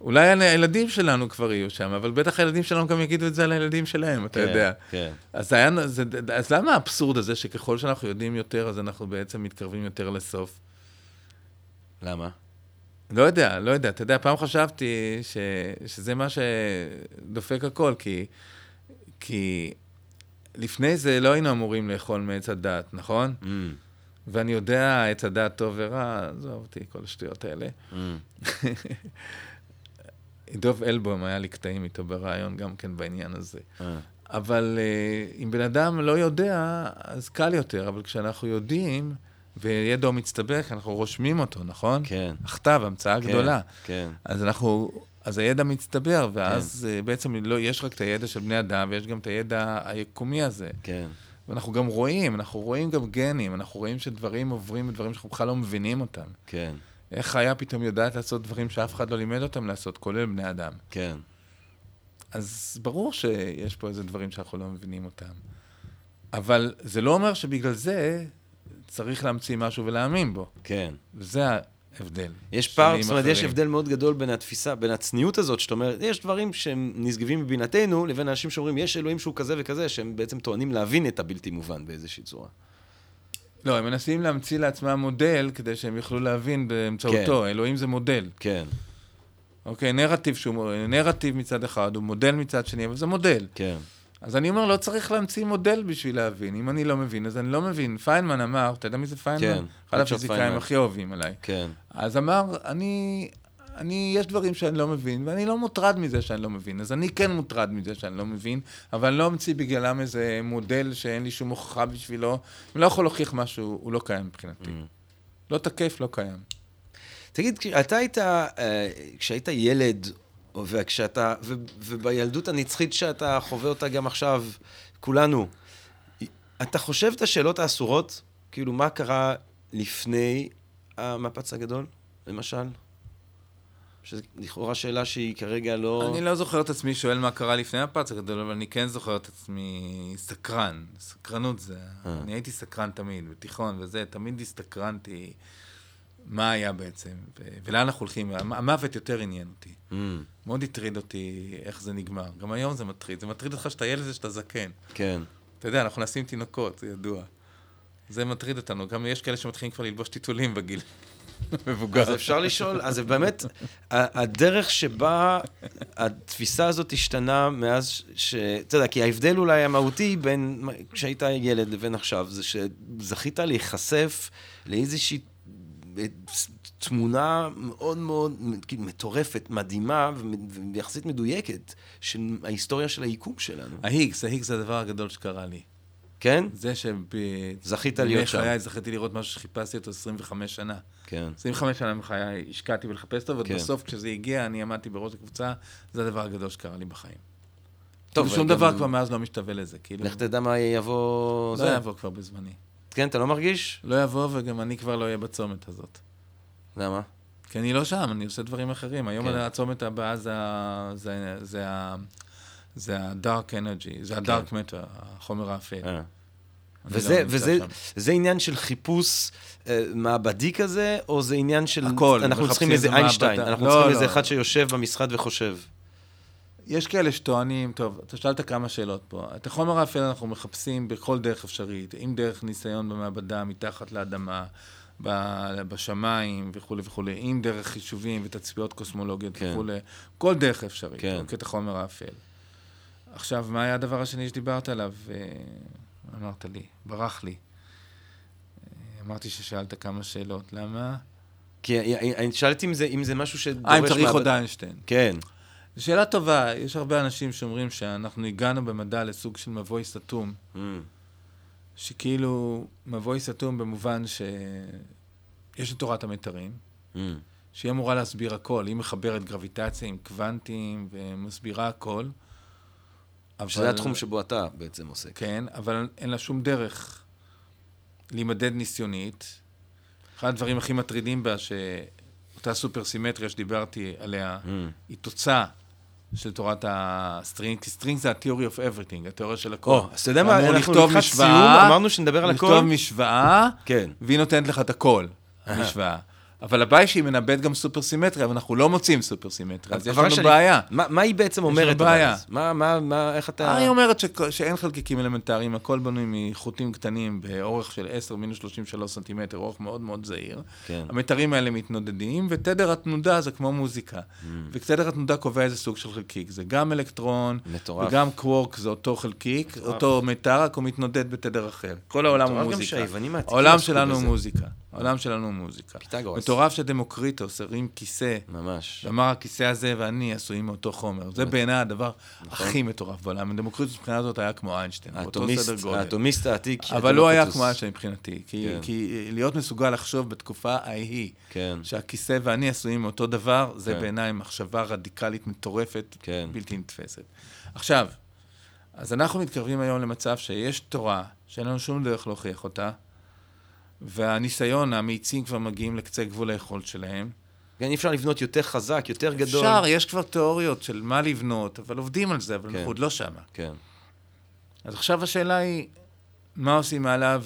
אולי הילדים שלנו כבר יהיו שם, אבל בטח הילדים שלנו גם יגידו את זה על הילדים שלהם, אתה כן, יודע. כן. אז, היה, זה, אז למה האבסורד הזה שככל שאנחנו יודעים יותר, אז אנחנו בעצם מתקרבים יותר לסוף? למה? לא יודע, לא יודע. אתה יודע, פעם חשבתי ש, שזה מה שדופק הכל, כי, כי לפני זה לא היינו אמורים לאכול מעץ הדת, נכון? Mm. ואני יודע עץ הדת טוב ורע, עזוב אותי, כל השטויות האלה. Mm. *laughs* דוב אלבום, היה לי קטעים איתו בריאיון גם כן בעניין הזה. Mm. אבל uh, אם בן אדם לא יודע, אז קל יותר, אבל כשאנחנו יודעים... וידע הוא מצטבר, כי אנחנו רושמים אותו, נכון? כן. הכתב, המצאה כן, גדולה. כן. אז אנחנו, אז הידע מצטבר, ואז כן. בעצם לא, יש רק את הידע של בני אדם, ויש גם את הידע היקומי הזה. כן. ואנחנו גם רואים, אנחנו רואים גם גנים, אנחנו רואים שדברים עוברים בדברים שאנחנו בכלל לא מבינים אותם. כן. איך חיה פתאום יודעת לעשות דברים שאף אחד לא לימד אותם לעשות, כולל בני אדם. כן. אז ברור שיש פה איזה דברים שאנחנו לא מבינים אותם. אבל זה לא אומר שבגלל זה צריך להמציא משהו ולהאמין בו. כן. וזה ההבדל. יש פער, זאת אומרת, יש הבדל מאוד גדול בין התפיסה, בין הצניעות הזאת, שאתה אומר, יש דברים שהם נשגבים מבינתנו, לבין אנשים שאומרים, יש אלוהים שהוא כזה וכזה, שהם בעצם טוענים להבין את הבלתי מובן באיזושהי צורה. לא, הם מנסים להמציא לעצמם מודל כדי שהם יוכלו להבין באמצעותו. כן. אלוהים זה מודל. כן. אוקיי, נרטיב שהוא, נרטיב מצד אחד, הוא מודל מצד שני, אבל זה מודל. כן. אז אני אומר, לא צריך להמציא מודל בשביל להבין. אם אני לא מבין, אז אני לא מבין. פיינמן אמר, אתה יודע מי זה פיינמן? כן. אחד הפיזיקאים הכי אהובים עליי. כן. אז אמר, אני, אני, יש דברים שאני לא מבין, ואני לא מוטרד מזה שאני לא מבין. אז אני כן מוטרד מזה שאני לא מבין, אבל אני לא אמציא בגללם איזה מודל שאין לי שום הוכחה בשבילו. אני לא יכול להוכיח משהו, הוא לא קיים מבחינתי. Mm. לא תקף, לא קיים. תגיד, אתה היית, אה, כשהיית ילד, וכשאתה, ו, ובילדות הנצחית שאתה חווה אותה גם עכשיו, כולנו, אתה חושב את השאלות האסורות? כאילו, מה קרה לפני המפץ הגדול, למשל? שזו לכאורה שאלה שהיא כרגע לא... אני לא זוכר את עצמי שואל מה קרה לפני המפץ הגדול, אבל אני כן זוכר את עצמי סקרן. סקרנות זה... אה. אני הייתי סקרן תמיד, בתיכון וזה, תמיד הסתקרנתי מה היה בעצם, ולאן אנחנו הולכים. המוות יותר עניין אותי. Mm. מאוד הטריד אותי איך זה נגמר. גם היום זה מטריד. זה מטריד אותך שאתה ילד ושאתה זקן. כן. אתה יודע, אנחנו נשים תינוקות, זה ידוע. זה מטריד אותנו. גם יש כאלה שמתחילים כבר ללבוש טיטולים בגיל *laughs* מבוגר. אז אפשר לשאול, אז באמת, הדרך שבה התפיסה הזאת השתנה מאז ש... אתה יודע, כי ההבדל אולי המהותי בין כשהיית ילד לבין עכשיו, זה שזכית להיחשף לאיזושהי תמונה מאוד מאוד כאילו, מטורפת, מדהימה ויחסית מדויקת של ההיסטוריה של היקום שלנו. ההיגס, ההיגס זה הדבר הגדול שקרה לי. כן? זה ש... זכית להיות שם. בחיי זכיתי לראות משהו שחיפשתי אותו 25 שנה. כן. 25 שנה מחיי השקעתי בלחפש אותו, ובסוף כן. כשזה הגיע, אני עמדתי בראש הקבוצה, זה הדבר הגדול שקרה לי בחיים. טוב, כאילו שום דבר כבר מאז לא משתווה לזה, כאילו... לך תדע מה יבוא... לא יבוא כבר בזמני. כן, אתה לא מרגיש? לא יבוא, וגם אני כבר לא אהיה בצומת הזאת. למה? כי אני לא שם, אני עושה דברים אחרים. היום כן. הצומת הבאה זה, זה, זה, זה ה-dark energy, זה ה-dark כן. matter, החומר האפל. אה. וזה, לא וזה זה עניין של חיפוש אה, מעבדי כזה, או זה עניין של... הכל. אנחנו צריכים איזה איינשטיין, אנחנו לא, צריכים לא, איזה לא. אחד שיושב במשרד וחושב. יש כאלה שטוענים, טוב, אתה שאלת כמה שאלות פה. את החומר האפל אנחנו מחפשים בכל דרך אפשרית, אם דרך ניסיון במעבדה, מתחת לאדמה, בשמיים וכולי וכולי, אם דרך חישובים ותצפיות קוסמולוגיות כן. וכולי, כל דרך אפשרית, כן. אוקיי, את החומר האפל. עכשיו, מה היה הדבר השני שדיברת עליו? אה, אמרת לי, ברח לי. אה, אמרתי ששאלת כמה שאלות, למה? כי אני שאלתי אם זה, אם זה משהו שדורש... אה, אם צריך עוד איינשטיין. כן. זו שאלה טובה, יש הרבה אנשים שאומרים שאנחנו הגענו במדע לסוג של מבוי סתום. Mm. שכאילו מבוי סתום במובן שיש את תורת המיתרים, mm. שהיא אמורה להסביר הכל, היא מחברת גרביטציה עם קוונטים ומסבירה הכל. אבל... שזה התחום שבו אתה בעצם עוסק. כן, אבל אין לה שום דרך להימדד ניסיונית. אחד הדברים הכי מטרידים בה, שאותה סופר-סימטריה שדיברתי עליה, mm. היא תוצאה של תורת ה string, כי string זה ה-theory of everything, התיאוריה של הכל. או, אז אתה יודע מה, אנחנו לקראת סיום, אמרנו שנדבר על הכל. לכתוב משוואה, כן. והיא נותנת לך את הכל, המשוואה. אבל הבעיה היא שהיא מנבאת גם סופר סימטריה, אבל אנחנו לא מוצאים סופר סימטריה, אז יש לנו בעיה. מה, מה היא בעצם אומרת? יש לנו בעיה. מה, מה, מה, איך אתה... היא אומרת ש... שאין חלקיקים אלמנטריים, הכל בנוי מחוטים קטנים באורך של 10 מינוס 33 סנטימטר, אורך מאוד מאוד זעיר. כן. המיתרים האלה מתנודדים, ותדר התנודה זה כמו מוזיקה. Mm. ותדר התנודה קובע איזה סוג של חלקיק. זה גם אלקטרון, מטורף. וגם קוורק זה אותו חלקיק, מטורף. אותו מיתר, רק הוא מתנודד בתדר אחר. כל העולם הוא מוזיקה. העולם שלנו הוא מוזיקה. העולם שלנו הוא מוזיקה. פיתגורס. מטורף שדמוקריטוס הרים כיסא. ממש. ואמר, הכיסא הזה ואני עשויים מאותו חומר. זה בעיניי הדבר נכון. הכי מטורף בעולם. דמוקריטוס מבחינה זאת היה כמו איינשטיין, באותו סדר גודל. האטומיסט העתיק. אבל לא היה כמו איינשטיין מבחינתי. כי, כן. כי להיות מסוגל לחשוב בתקופה ההיא, כן. שהכיסא ואני עשויים מאותו דבר, זה כן. בעיניי מחשבה רדיקלית מטורפת. בלתי נתפסת. עכשיו, אז אנחנו מתקרבים היום למצב שיש תורה, שאין לנו שום דרך להוכיח אותה, והניסיון, המאיצים כבר מגיעים לקצה גבול היכולת שלהם. כן, אי אפשר לבנות יותר חזק, יותר גדול. אפשר, יש כבר תיאוריות של מה לבנות, אבל עובדים על זה, אבל כן. אנחנו עוד לא שמה. כן. אז עכשיו השאלה היא, מה עושים הלאה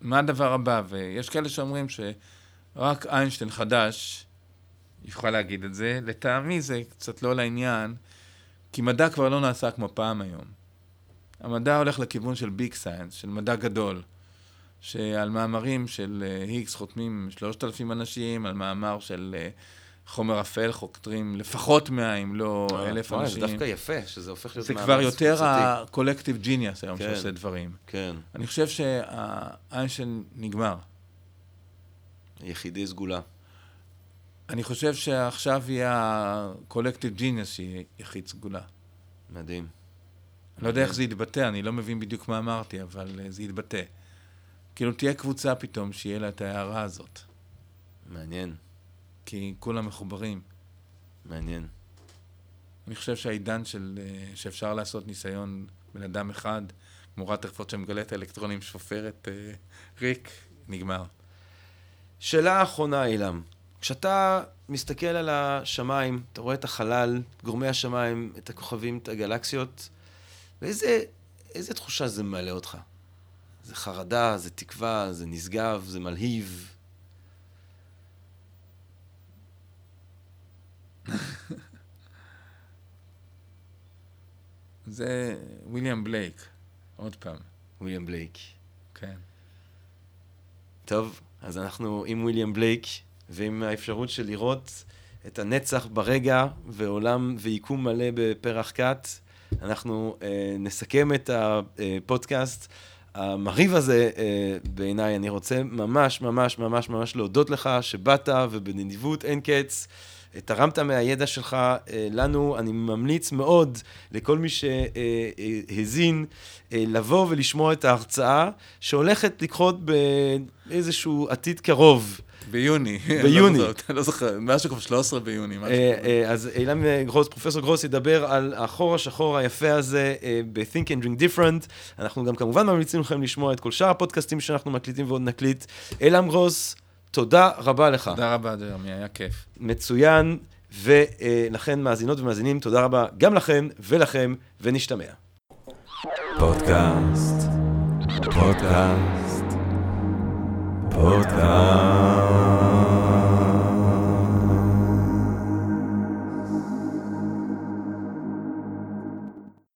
ומה הדבר הבא? ויש כאלה שאומרים שרק איינשטיין חדש יוכל להגיד את זה. לטעמי זה קצת לא לעניין, כי מדע כבר לא נעשה כמו פעם היום. המדע הולך לכיוון של ביג סיינס, של מדע גדול. שעל מאמרים של היגס אה, חותמים שלושת אלפים אנשים, על מאמר של חומר אפל חוקרים לפחות 100, אם לא אה, אלף אנשים. זה דווקא יפה, שזה הופך להיות מאמץ זה כבר יותר ה-collective genius היום כן, שעושה דברים. כן. אני חושב שהאיינשטיין נגמר. יחידי סגולה. אני חושב שעכשיו יהיה ה-collective genius שיהיה יחיד סגולה. מדהים. אני לא יודע איך זה יתבטא, אני לא מבין בדיוק מה אמרתי, אבל אה, זה יתבטא. כאילו, תהיה קבוצה פתאום שיהיה לה את ההערה הזאת. מעניין. כי כולם מחוברים. מעניין. אני חושב שהעידן של, אה, שאפשר לעשות ניסיון בן אדם אחד, כמו רטרפורד שמגלה את האלקטרונים שופרת אה, ריק, נגמר. שאלה אחרונה, אילם. כשאתה מסתכל על השמיים, אתה רואה את החלל, גורמי השמיים, את הכוכבים, את הגלקסיות, ואיזה איזה תחושה זה מעלה אותך? זה חרדה, זה תקווה, זה נשגב, זה מלהיב. *laughs* זה ויליאם בלייק, עוד פעם. ויליאם בלייק. כן. טוב, אז אנחנו עם ויליאם בלייק, ועם האפשרות של לראות את הנצח ברגע, ועולם ויקום מלא בפרח כת. אנחנו אה, נסכם את הפודקאסט. המרהיב הזה, אה, בעיניי, אני רוצה ממש ממש ממש ממש להודות לך שבאת ובנדיבות אין קץ. תרמת מהידע שלך אה, לנו, אני ממליץ מאוד לכל מי שהזין אה, לבוא ולשמוע את ההרצאה שהולכת לקחות באיזשהו עתיד קרוב. ביוני. *laughs* ביוני. אני לא זוכר, משהו כמו 13 ביוני. אה, אז אילן גרוס, פרופסור גרוס ידבר על החור השחור היפה הזה ב-Think and Drink Different. אנחנו גם כמובן ממליצים לכם לשמוע את כל שאר הפודקאסטים שאנחנו מקליטים ועוד נקליט. אילן גרוס, תודה רבה לך. תודה רבה, ג'רמי, היה כיף. מצוין, ולכן מאזינות ומאזינים, תודה רבה גם לכם ולכם, ונשתמע. פודקאסט, פודקאסט, פותח.